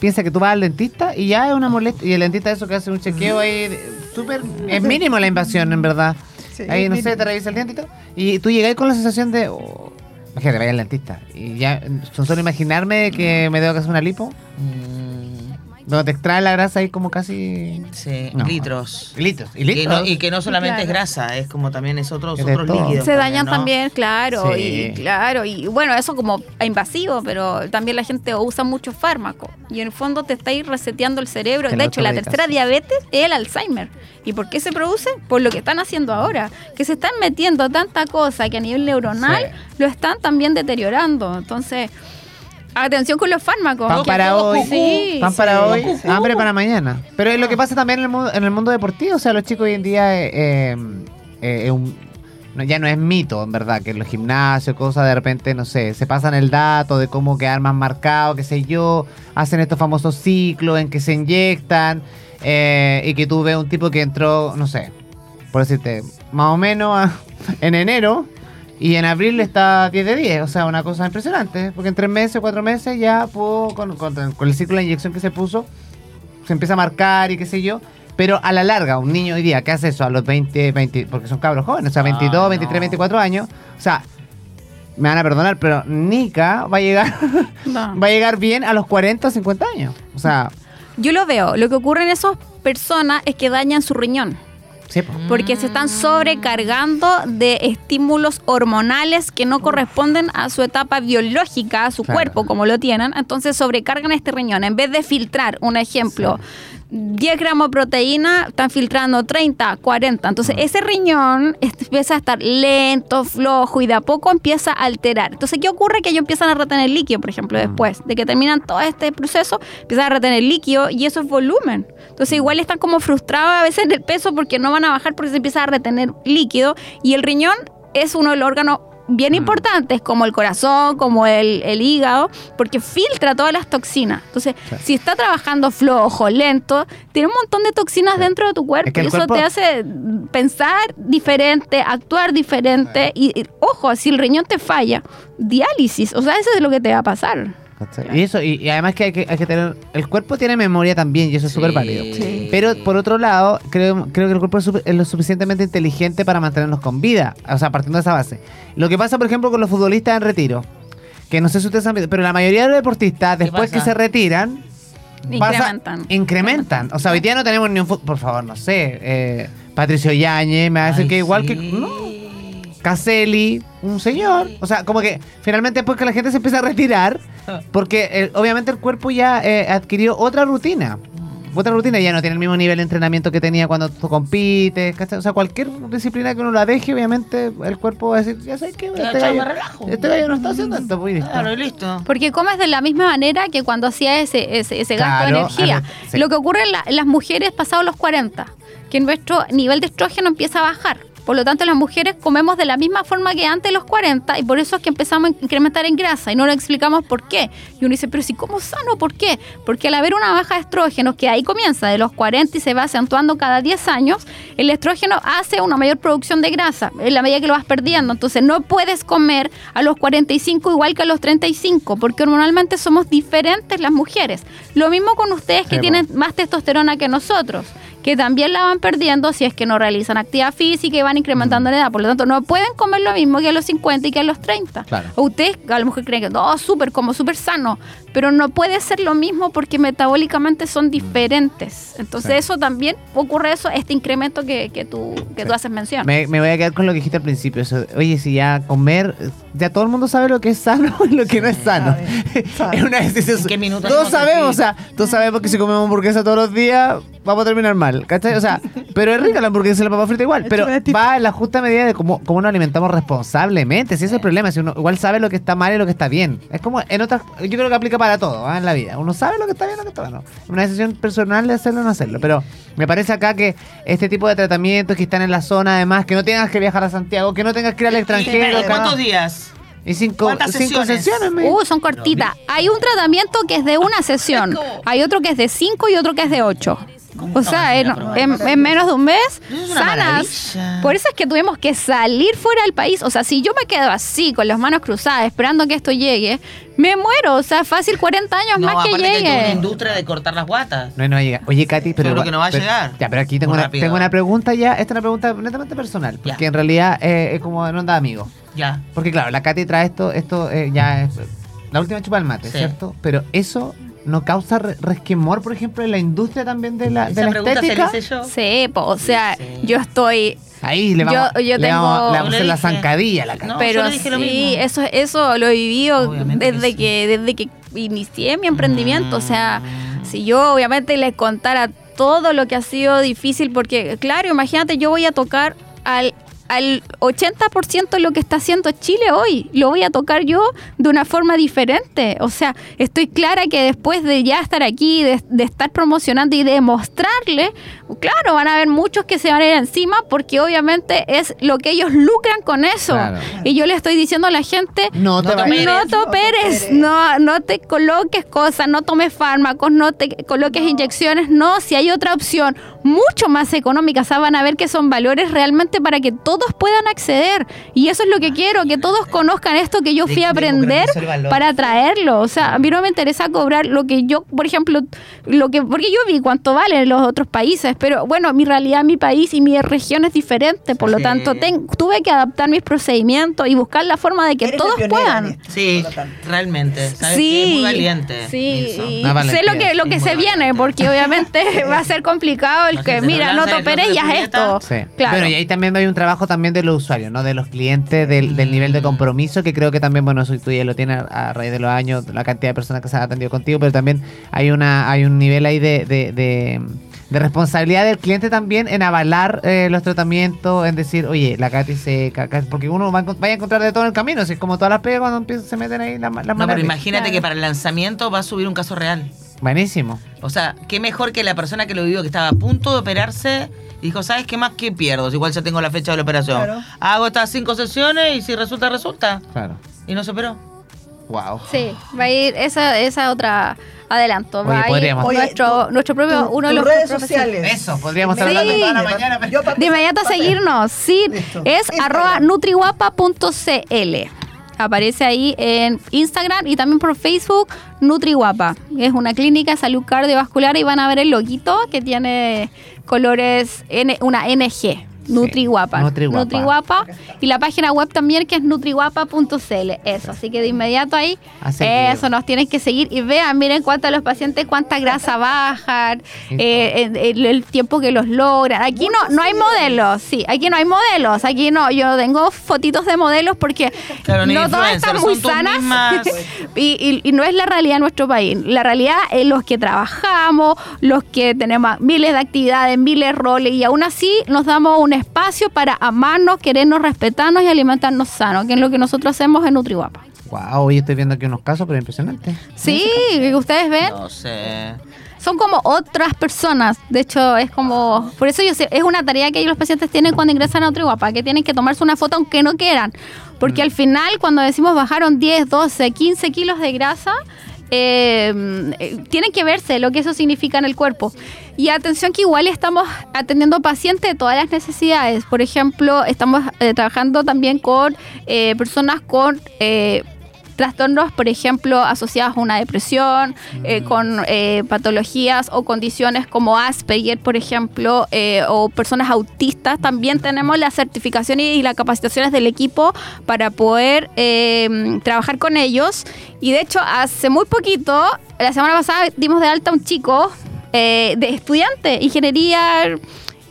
Piensa que tú vas al dentista y ya es una molestia. Y el dentista eso que hace un chequeo ahí, súper... Es mínimo la invasión, en verdad. Sí, ahí, no sé, te revisa el diente y todo. Y tú llegas con la sensación de... oh, imagínate, vaya al dentista. Y ya, solo imaginarme que me debo que hacer una lipo. Donde te extrae la grasa ahí como casi... Sí, No. litros. Litros. Y Y, litros. no, y que no solamente Claro. es grasa, es como también es otros, Es otros líquidos. Se dañan ¿no? también, claro, Sí. y claro, y bueno, eso como invasivo, pero también la gente usa muchos fármacos y en el fondo te está ahí reseteando el cerebro. Te de hecho, la tercera diabetes es el Alzheimer. ¿Y por qué se produce? Por lo que están haciendo ahora, que se están metiendo tanta cosa que a nivel neuronal lo están también deteriorando. Entonces, atención con los fármacos. Pan para hoy, Sí, pan para sí. hoy, hambre para mañana. Pero es lo que pasa también en el mundo, en el mundo deportivo. O sea, los chicos hoy en día eh, eh, eh, es un- no, ya no es mito, en verdad, que en los gimnasios, cosas de repente, no sé, se pasan el dato de cómo quedar más marcado, qué sé yo, hacen estos famosos ciclos en que se inyectan eh, y que tú ves un tipo que entró, no sé, por decirte, más o menos a- <laughs> en enero y en abril está 10 de 10, o sea, una cosa impresionante, porque en tres meses, cuatro meses ya pudo, con, con- con el ciclo de inyección que se puso, se empieza a marcar y qué sé yo. Pero a la larga, un niño hoy día que hace eso a los 20, 20 porque son cabros jóvenes, o sea, 22, 23, 24 años, o sea, me van a perdonar, pero Nika va a llegar, No. <laughs> va a llegar bien a los 40 o 50 años. O sea, Yo lo veo. Lo que ocurre en esas personas es que dañan su riñón. Sí, porque se están sobrecargando de estímulos hormonales que no corresponden a su etapa biológica, a su Claro. cuerpo como lo tienen, entonces sobrecargan este riñón. En vez de filtrar, un ejemplo, 10 gramos de proteína, están filtrando 30, 40. Entonces ese riñón empieza a estar lento, flojo y de a poco empieza a alterar. Entonces, ¿qué ocurre? Que ellos empiezan a retener líquido, por ejemplo, después de que terminan todo este proceso, empiezan a retener líquido y eso es volumen. Entonces, igual están como frustrados a veces del peso porque no van a bajar porque se empieza a retener líquido y el riñón es uno de los órganos bien importantes como el corazón, como el, el hígado, porque filtra todas las toxinas. Entonces, si está trabajando flojo, lento, tiene un montón de toxinas dentro de tu cuerpo Es que y eso cuerpo- te hace pensar diferente, actuar diferente y, y, ojo, si el riñón te falla, diálisis, o sea, eso es lo que te va a pasar. Y eso, y, y además que hay, que hay que tener. El cuerpo tiene memoria también, y eso es súper válido. Pero por otro lado, creo, creo que el cuerpo es, lo suficientemente inteligente para mantenernos con vida. O sea, partiendo de esa base. Lo que pasa, por ejemplo, con los futbolistas en retiro. Que no sé si ustedes han visto, pero la mayoría de los deportistas, después que se retiran, pasa- Incrementan. incrementan. O sea, hoy día no tenemos ni un Por favor, no sé. eh, Patricio Yañez, me va a decir que igual sí. que. No. Caselli, un señor. O sea, como que finalmente después que la gente se empieza a retirar, porque eh, obviamente el cuerpo ya eh, adquirió otra rutina. Otra rutina ya no tiene el mismo nivel de entrenamiento que tenía cuando tú compites. ¿cachai? O sea, cualquier disciplina que uno la deje, obviamente el cuerpo va a decir, ya sabes qué, Ya, este chao, gallo, me relajo. este gallo no está haciendo esto, pues y listo. Claro, y listo. Porque comes de la misma manera que cuando hacía ese, ese, ese gasto Claro, de energía. a ver, sí. Lo que ocurre en, la- en las mujeres pasados los 40, que nuestro nivel de estrógeno empieza a bajar. Por lo tanto, las mujeres comemos de la misma forma que antes de los 40 y por eso es que empezamos a incrementar en grasa y no le explicamos por qué. Y uno dice, pero si como sano, ¿por qué? Porque al haber una baja de estrógenos, que ahí comienza de los 40 y se va acentuando cada 10 años, el estrógeno hace una mayor producción de grasa en la medida que lo vas perdiendo. Entonces no puedes comer a los 45 igual que a los 35, porque hormonalmente somos diferentes las mujeres. Lo mismo con ustedes que Sí, tienen más testosterona que nosotros, que también la van perdiendo si es que no realizan actividad física y van incrementando la edad. Por lo tanto, no pueden comer lo mismo que a los 50 y que a los 30. Claro. O Ustedes a lo mejor creen que no, súper, como súper sano, pero no puede ser lo mismo porque metabólicamente son diferentes. Entonces Sí. eso también ocurre eso, este incremento que, que tú, que tú haces mención. Me, me voy a quedar con lo que dijiste al principio. eso, oye, si ya comer, ya todo el mundo sabe lo que es sano <laughs> y lo que no es sano. <laughs> es una decisión. Todos sabemos, o sea, todos sabemos que si comemos hamburguesa todos los días, vamos a terminar mal. ¿Cachai? O sea, <laughs> pero es rica la hamburguesa y la papa frita igual. Pero va en la justa medida de cómo, cómo nos alimentamos responsablemente. Si ese es el problema, si uno igual sabe lo que está mal y lo que está bien. Es como en otras. Yo creo que aplica para todo ¿ah? en la vida. Uno sabe lo que está bien y lo que está mal. ¿no? Una decisión personal de hacerlo o no hacerlo. Pero me parece acá que este tipo de tratamientos que están en la zona, además, que no tengas que viajar a Santiago, que no tengas que ir al extranjero. ¿Cuántos días? Y cinco, ¿Cuántas cinco sesiones? Uh, son cortitas. Hay un tratamiento que es de una <laughs> sesión. Hay otro que es de cinco y otro que es de ocho. O sea, en, en- en menos de un mes, sanas. maravilla. Por eso es que tuvimos que salir fuera del país. O sea, si yo me quedo así, con las manos cruzadas, esperando que esto llegue, me muero. O sea, fácil 40 años No, más que aparte que una llegue. industria de cortar las guatas. No, no llega. Oye, Katy, pero. Seguro que no va a pero- llegar. Ya, pero aquí tengo una, rápido. tengo una pregunta ya. Esta es una pregunta netamente personal. Porque en realidad eh, es como en onda de amigo. Ya. Porque claro, la Katy trae esto, esto eh, ya es la última chupa del mate, Sí. ¿cierto? Pero eso no causa re- resquemor, por ejemplo, en la industria también de la, de Esa la pregunta se estética. hice yo. Sí, po, o sea, yo estoy. Ahí le vamos, Yo- yo le tengo- vamos, le vamos a hacer la zancadilla a la Katy. pero sí, eso, eso lo he vivido desde que, desde que inicié mi emprendimiento. O sea, si yo obviamente les contara todo lo que ha sido difícil, porque claro, imagínate, yo voy a tocar al al 80% de lo que está haciendo Chile hoy, lo voy a tocar yo de una forma diferente. O sea, estoy clara que después de ya estar aquí, de, de estar promocionando y de mostrarle, claro, van a haber muchos que se van a ir encima porque obviamente es lo que ellos lucran con eso. Claro. Y yo le estoy diciendo a la gente, No te no te operes, no, no te coloques cosas, no tomes fármacos, no te coloques inyecciones, no, si hay otra opción mucho más económica, o sea, van a ver que son valores realmente para que todos puedan acceder. Y eso es lo que quiero, que todos conozcan esto que yo fui a aprender para traerlo. O sea, a mí no me interesa cobrar lo que yo, por ejemplo, lo que, porque yo vi cuánto vale en los otros países, pero bueno, mi realidad, mi país y mi región es diferente, por lo tanto, ten- tuve que adaptar mis procedimientos y buscar la forma de que todos puedan. Sí, realmente. ¿sabes Sí? Muy valiente. Sí, y sé lo que lo que se viene, porque obviamente <laughs> va a ser complicado el que, mira, no no te lanza el operes y haz Julieta. esto. Sí. Claro. Bueno, y ahí también hay un trabajo también de los usuarios, ¿no? De los clientes, del, del nivel de compromiso, que creo que también, bueno, eso tú ya lo tienes a, raíz de los años, la cantidad de personas que se han atendido contigo, pero también hay una hay un nivel ahí de, de, de- de responsabilidad del cliente también en avalar eh, los tratamientos, en decir, oye, la Katy se... Porque uno va a encontrar de todo en el camino, así es como todas las pegas cuando empiezan, se meten ahí las la No, pero imagínate que para el lanzamiento va a subir un caso real. Buenísimo. O sea, qué mejor que la persona que lo vivió, que estaba a punto de operarse y dijo, ¿sabes qué más? ¿Qué pierdo? Si Igual ya tengo la fecha de la operación. Claro. Hago estas cinco sesiones y si resulta, resulta. Claro. Y no se operó. Wow. Sí, va a ir esa, esa otra adelanto. Oye, Va a ir podríamos- Oye, nuestro, nuestro propio, tu- uno de los redes sociales. Eso, podríamos estar Sí. hablando toda la mañana. pero- De inmediato a seguirnos, sí, es arroba nutriguapa.cl. Aparece ahí en Instagram y también por Facebook, NutriGuapa. Es una clínica de salud cardiovascular y van a ver el loguito que tiene colores, una NG. NutriGuapa. Nutriguapa. Nutriguapa. Y la página web también que es nutriguapa.cl. Eso, así que de inmediato ahí, seguir. eso, nos tienen que seguir y vean, miren cuánto a los pacientes, cuánta grasa bajan, eh, el, el- el tiempo que los logran. Aquí no, no hay modelos, sí, aquí no hay modelos, aquí no, yo tengo fotitos de modelos porque Claro, no todas están muy sanas <laughs> y, y- y no es la realidad de nuestro país. La realidad es los que trabajamos, los que tenemos miles de actividades, miles de roles y aún así nos damos un espacio para amarnos, querernos, respetarnos y alimentarnos sanos, que es lo que nosotros hacemos en NutriGuapa. Wow, hoy estoy viendo aquí unos casos, pero impresionantes. Sí, que ustedes ven. No sé. son como otras personas. De hecho, es como. Por eso yo sé, es una tarea que los pacientes tienen cuando ingresan a Nutriguapa, que tienen que tomarse una foto aunque no quieran. Porque al final, cuando decimos bajaron 10, 12, 15 kilos de grasa, eh, eh, tienen que verse lo que eso significa en el cuerpo. Y atención que igual estamos atendiendo pacientes de todas las necesidades. Por ejemplo, estamos eh, trabajando también con eh, personas con eh, trastornos, por ejemplo, asociados a una depresión, eh, con eh, patologías o condiciones como Asperger, por ejemplo, eh, o personas autistas. También tenemos las certificaciones y las capacitaciones del equipo para poder trabajar con ellos. Y de hecho, hace muy poquito, la semana pasada, dimos de alta a un chico de estudiante, ingeniería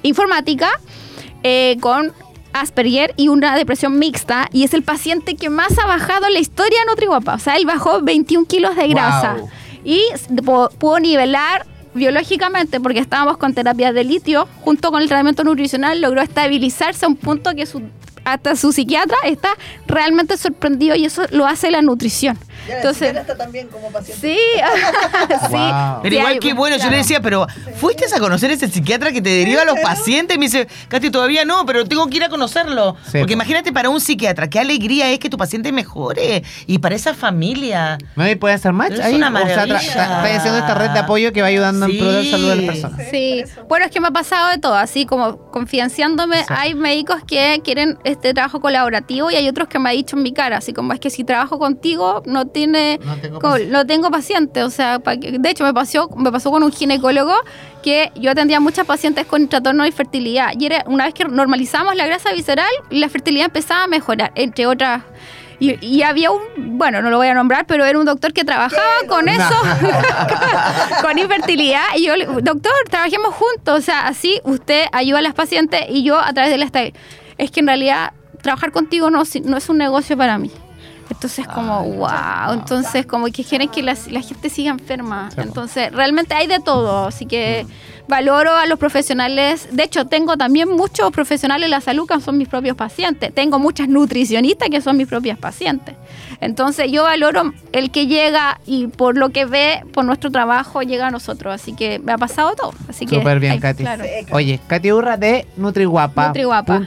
informática, con Asperger y una depresión mixta y es el paciente que más ha bajado en la historia de Nutriguapa. O sea, él bajó 21 kilos de grasa Wow. y pudo nivelar biológicamente porque estábamos con terapia de litio junto con el tratamiento nutricional logró estabilizarse a un punto que su- hasta su psiquiatra está realmente sorprendido y eso lo hace la nutrición. Entonces, está también como paciente. sí, <laughs> sí. Pero Sí, igual hay- que bueno, yo claro. le decía, pero ¿fuiste a conocer a ese psiquiatra que te deriva a los pacientes? Y me dice, Katy, todavía no, pero tengo que ir a conocerlo. Sí, Porque po. imagínate para un psiquiatra, qué alegría es que tu paciente mejore. Y para esa familia. ¿No? Y puede hacer match Es ahí. una o sea, maravilla. tra- está haciendo esta red de apoyo que va ayudando Sí. en pro de la salud de las personas. Sí, bueno, es que me ha pasado de todo, así como confianciándome, hay médicos que quieren este trabajo colaborativo y hay otros que me ha dicho en mi cara, así como es que si trabajo contigo no tiene No tengo paciente. no tengo paciente, o sea, pa- que- de hecho me pasó me pasó con un ginecólogo que yo atendía a muchas pacientes con trastorno de fertilidad y era una vez que normalizamos la grasa visceral, la fertilidad empezaba a mejorar, entre otras y, y había un, bueno, no lo voy a nombrar, pero era un doctor que trabajaba con eso, <laughs> con infertilidad. Y yo, le- doctor, trabajemos juntos. O sea, así usted ayuda a las pacientes y yo a través de la style. Es que en realidad trabajar contigo no, es un negocio para mí. Entonces, como, wow. Entonces, como que quieren que la, la gente siga enferma. Entonces, realmente hay de todo. Así que valoro a los profesionales. De hecho, tengo también muchos profesionales de la salud que son mis propios pacientes. Tengo muchas nutricionistas que son mis propias pacientes. Entonces, yo valoro el que llega y por lo que ve, por nuestro trabajo, llega a nosotros. Así que me ha pasado todo. Así que, Súper bien, ay, Katy. claro. Oye, Katy Urra de Nutriguapa. Nutriguapa.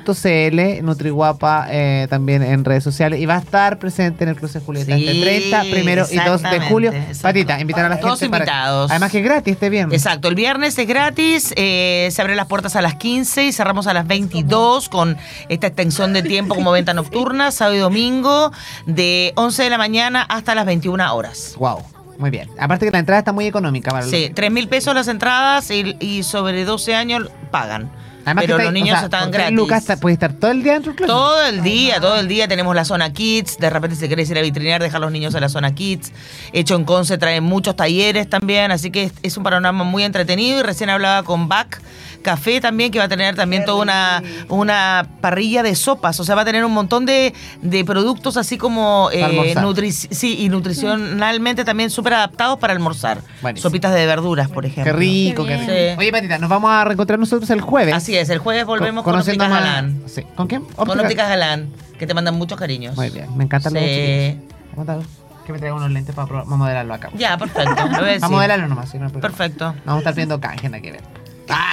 Nutriguapa eh, también en redes sociales. Y va a estar presente en el Cruce Julieta Sí, este 30, primero y 2 de julio. exacto. Patita, invitar a la gente. Todos para- invitados. Además que es gratis este viernes. Exacto, el viernes es gratis, eh, se abren las puertas a las 15 y cerramos a las 22 con esta extensión de tiempo como venta nocturna, <laughs> sábado y domingo, de 11 de la mañana hasta las 21 horas. Wow, muy bien. Aparte que la entrada está muy económica para Sí, los- 3 mil pesos las entradas y, y sobre 12 años pagan. Además pero que los niños o sea, están con tres gratis. lucas está- puedes estar todo el día dentro del club. Todo el día, todo el día tenemos la zona kids. De repente, si querés ir a vitrinear, dejar a los niños en la zona kids. Hecho en Conce trae muchos talleres también, así que es, es un panorama muy entretenido. Y recién hablaba con Bac Café también, que va a tener también toda una, una parrilla de sopas. O sea, va a tener un montón de, de productos así como Para eh, almorzar. nutri- sí, y nutricionalmente también súper adaptados para almorzar. Buenísimo. Sopitas de verduras, por ejemplo. Qué rico, qué, Qué rico. bien. Oye, Patita, nos vamos a reencontrar nosotros el jueves. Así es, el jueves volvemos Co- con Ópticas más- Galán. Sí. ¿Con quién? Con Óptica- Galán, que te mandan muchos cariños. Muy bien, me encantan los Sí. chiquillos. A que me traiga unos lentes para, probar- para modelarlo acá. Ya, perfecto. lo voy a decir. <laughs> Vamos a modelarlo nomás. si no. Perfecto. Vamos a estar viendo canje, que ver. Ah.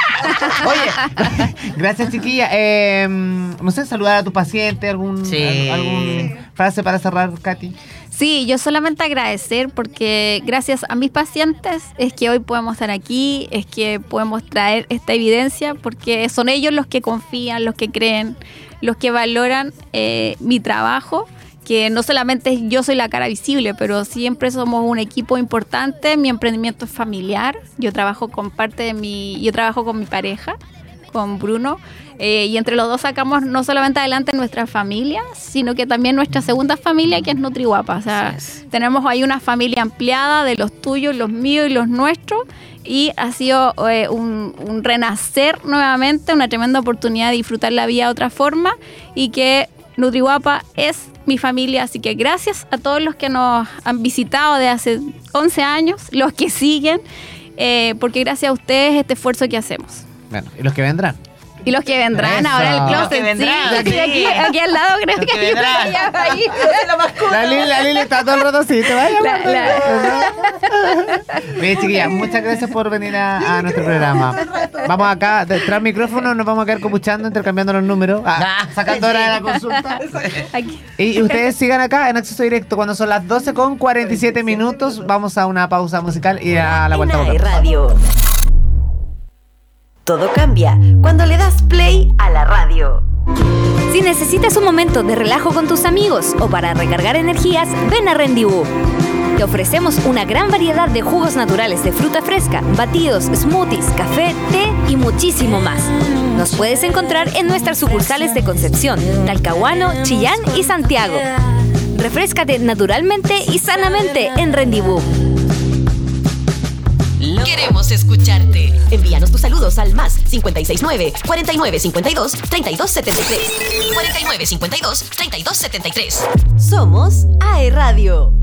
Oye, <laughs> gracias chiquilla. Eh, no sé, saludar a tu paciente, algún, Sí. algún frase para cerrar, Katy. Sí, yo solamente agradecer porque gracias a mis pacientes es que hoy podemos estar aquí, es que podemos traer esta evidencia porque son ellos los que confían, los que creen, los que valoran eh, mi trabajo, que no solamente yo soy la cara visible, pero siempre somos un equipo importante, mi emprendimiento es familiar, yo trabajo con parte de mi, yo trabajo con mi pareja, con Bruno. Eh, y entre los dos sacamos no solamente adelante nuestra familia, sino que también nuestra segunda familia, que es Nutriguapa. O sea, tenemos ahí una familia ampliada de los tuyos, los míos y los nuestros. Y ha sido eh, un, un renacer nuevamente, una tremenda oportunidad de disfrutar la vida de otra forma. Y que Nutriguapa es mi familia. Así que gracias a todos los que nos han visitado de hace 11 años, los que siguen, eh, porque gracias a ustedes este esfuerzo que hacemos. Bueno, y los que vendrán. Y los que vendrán Eso. ahora el Los closet. que vendrán, sí, sí. Aquí, aquí al lado creo Los que, que hay una vendrán. ahí. <laughs> La Lili, la Lili está todo el rato así, te vaya. La- la- Mire, chiquilla, muchas gracias por venir a, a nuestro programa. Vamos acá, detrás del micrófono, nos vamos a quedar copuchando, intercambiando los números, ah, sacando hora de la consulta. Y ustedes sigan acá en acceso directo. Cuando son las 12 con 47 minutos, vamos a una pausa musical y a la vuelta. Radio. Todo cambia cuando le das play a la radio. Si necesitas un momento de relajo con tus amigos o para recargar energías, ven a Rendibú. Te ofrecemos una gran variedad de jugos naturales de fruta fresca, batidos, smoothies, café, té y muchísimo más. Nos puedes encontrar en nuestras sucursales de Concepción, Talcahuano, Chillán y Santiago. Refrescate naturalmente y sanamente en Rendibú. Queremos escucharte. Envíanos tus saludos al más 569 4952 3273. 4952 3273. Somos AE Radio.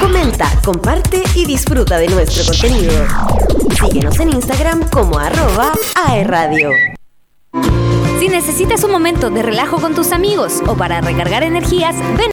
Comenta, comparte y disfruta de nuestro contenido. Síguenos en Instagram como arroba AE Radio. Si necesitas un momento de relajo con tus amigos o para recargar energías, ven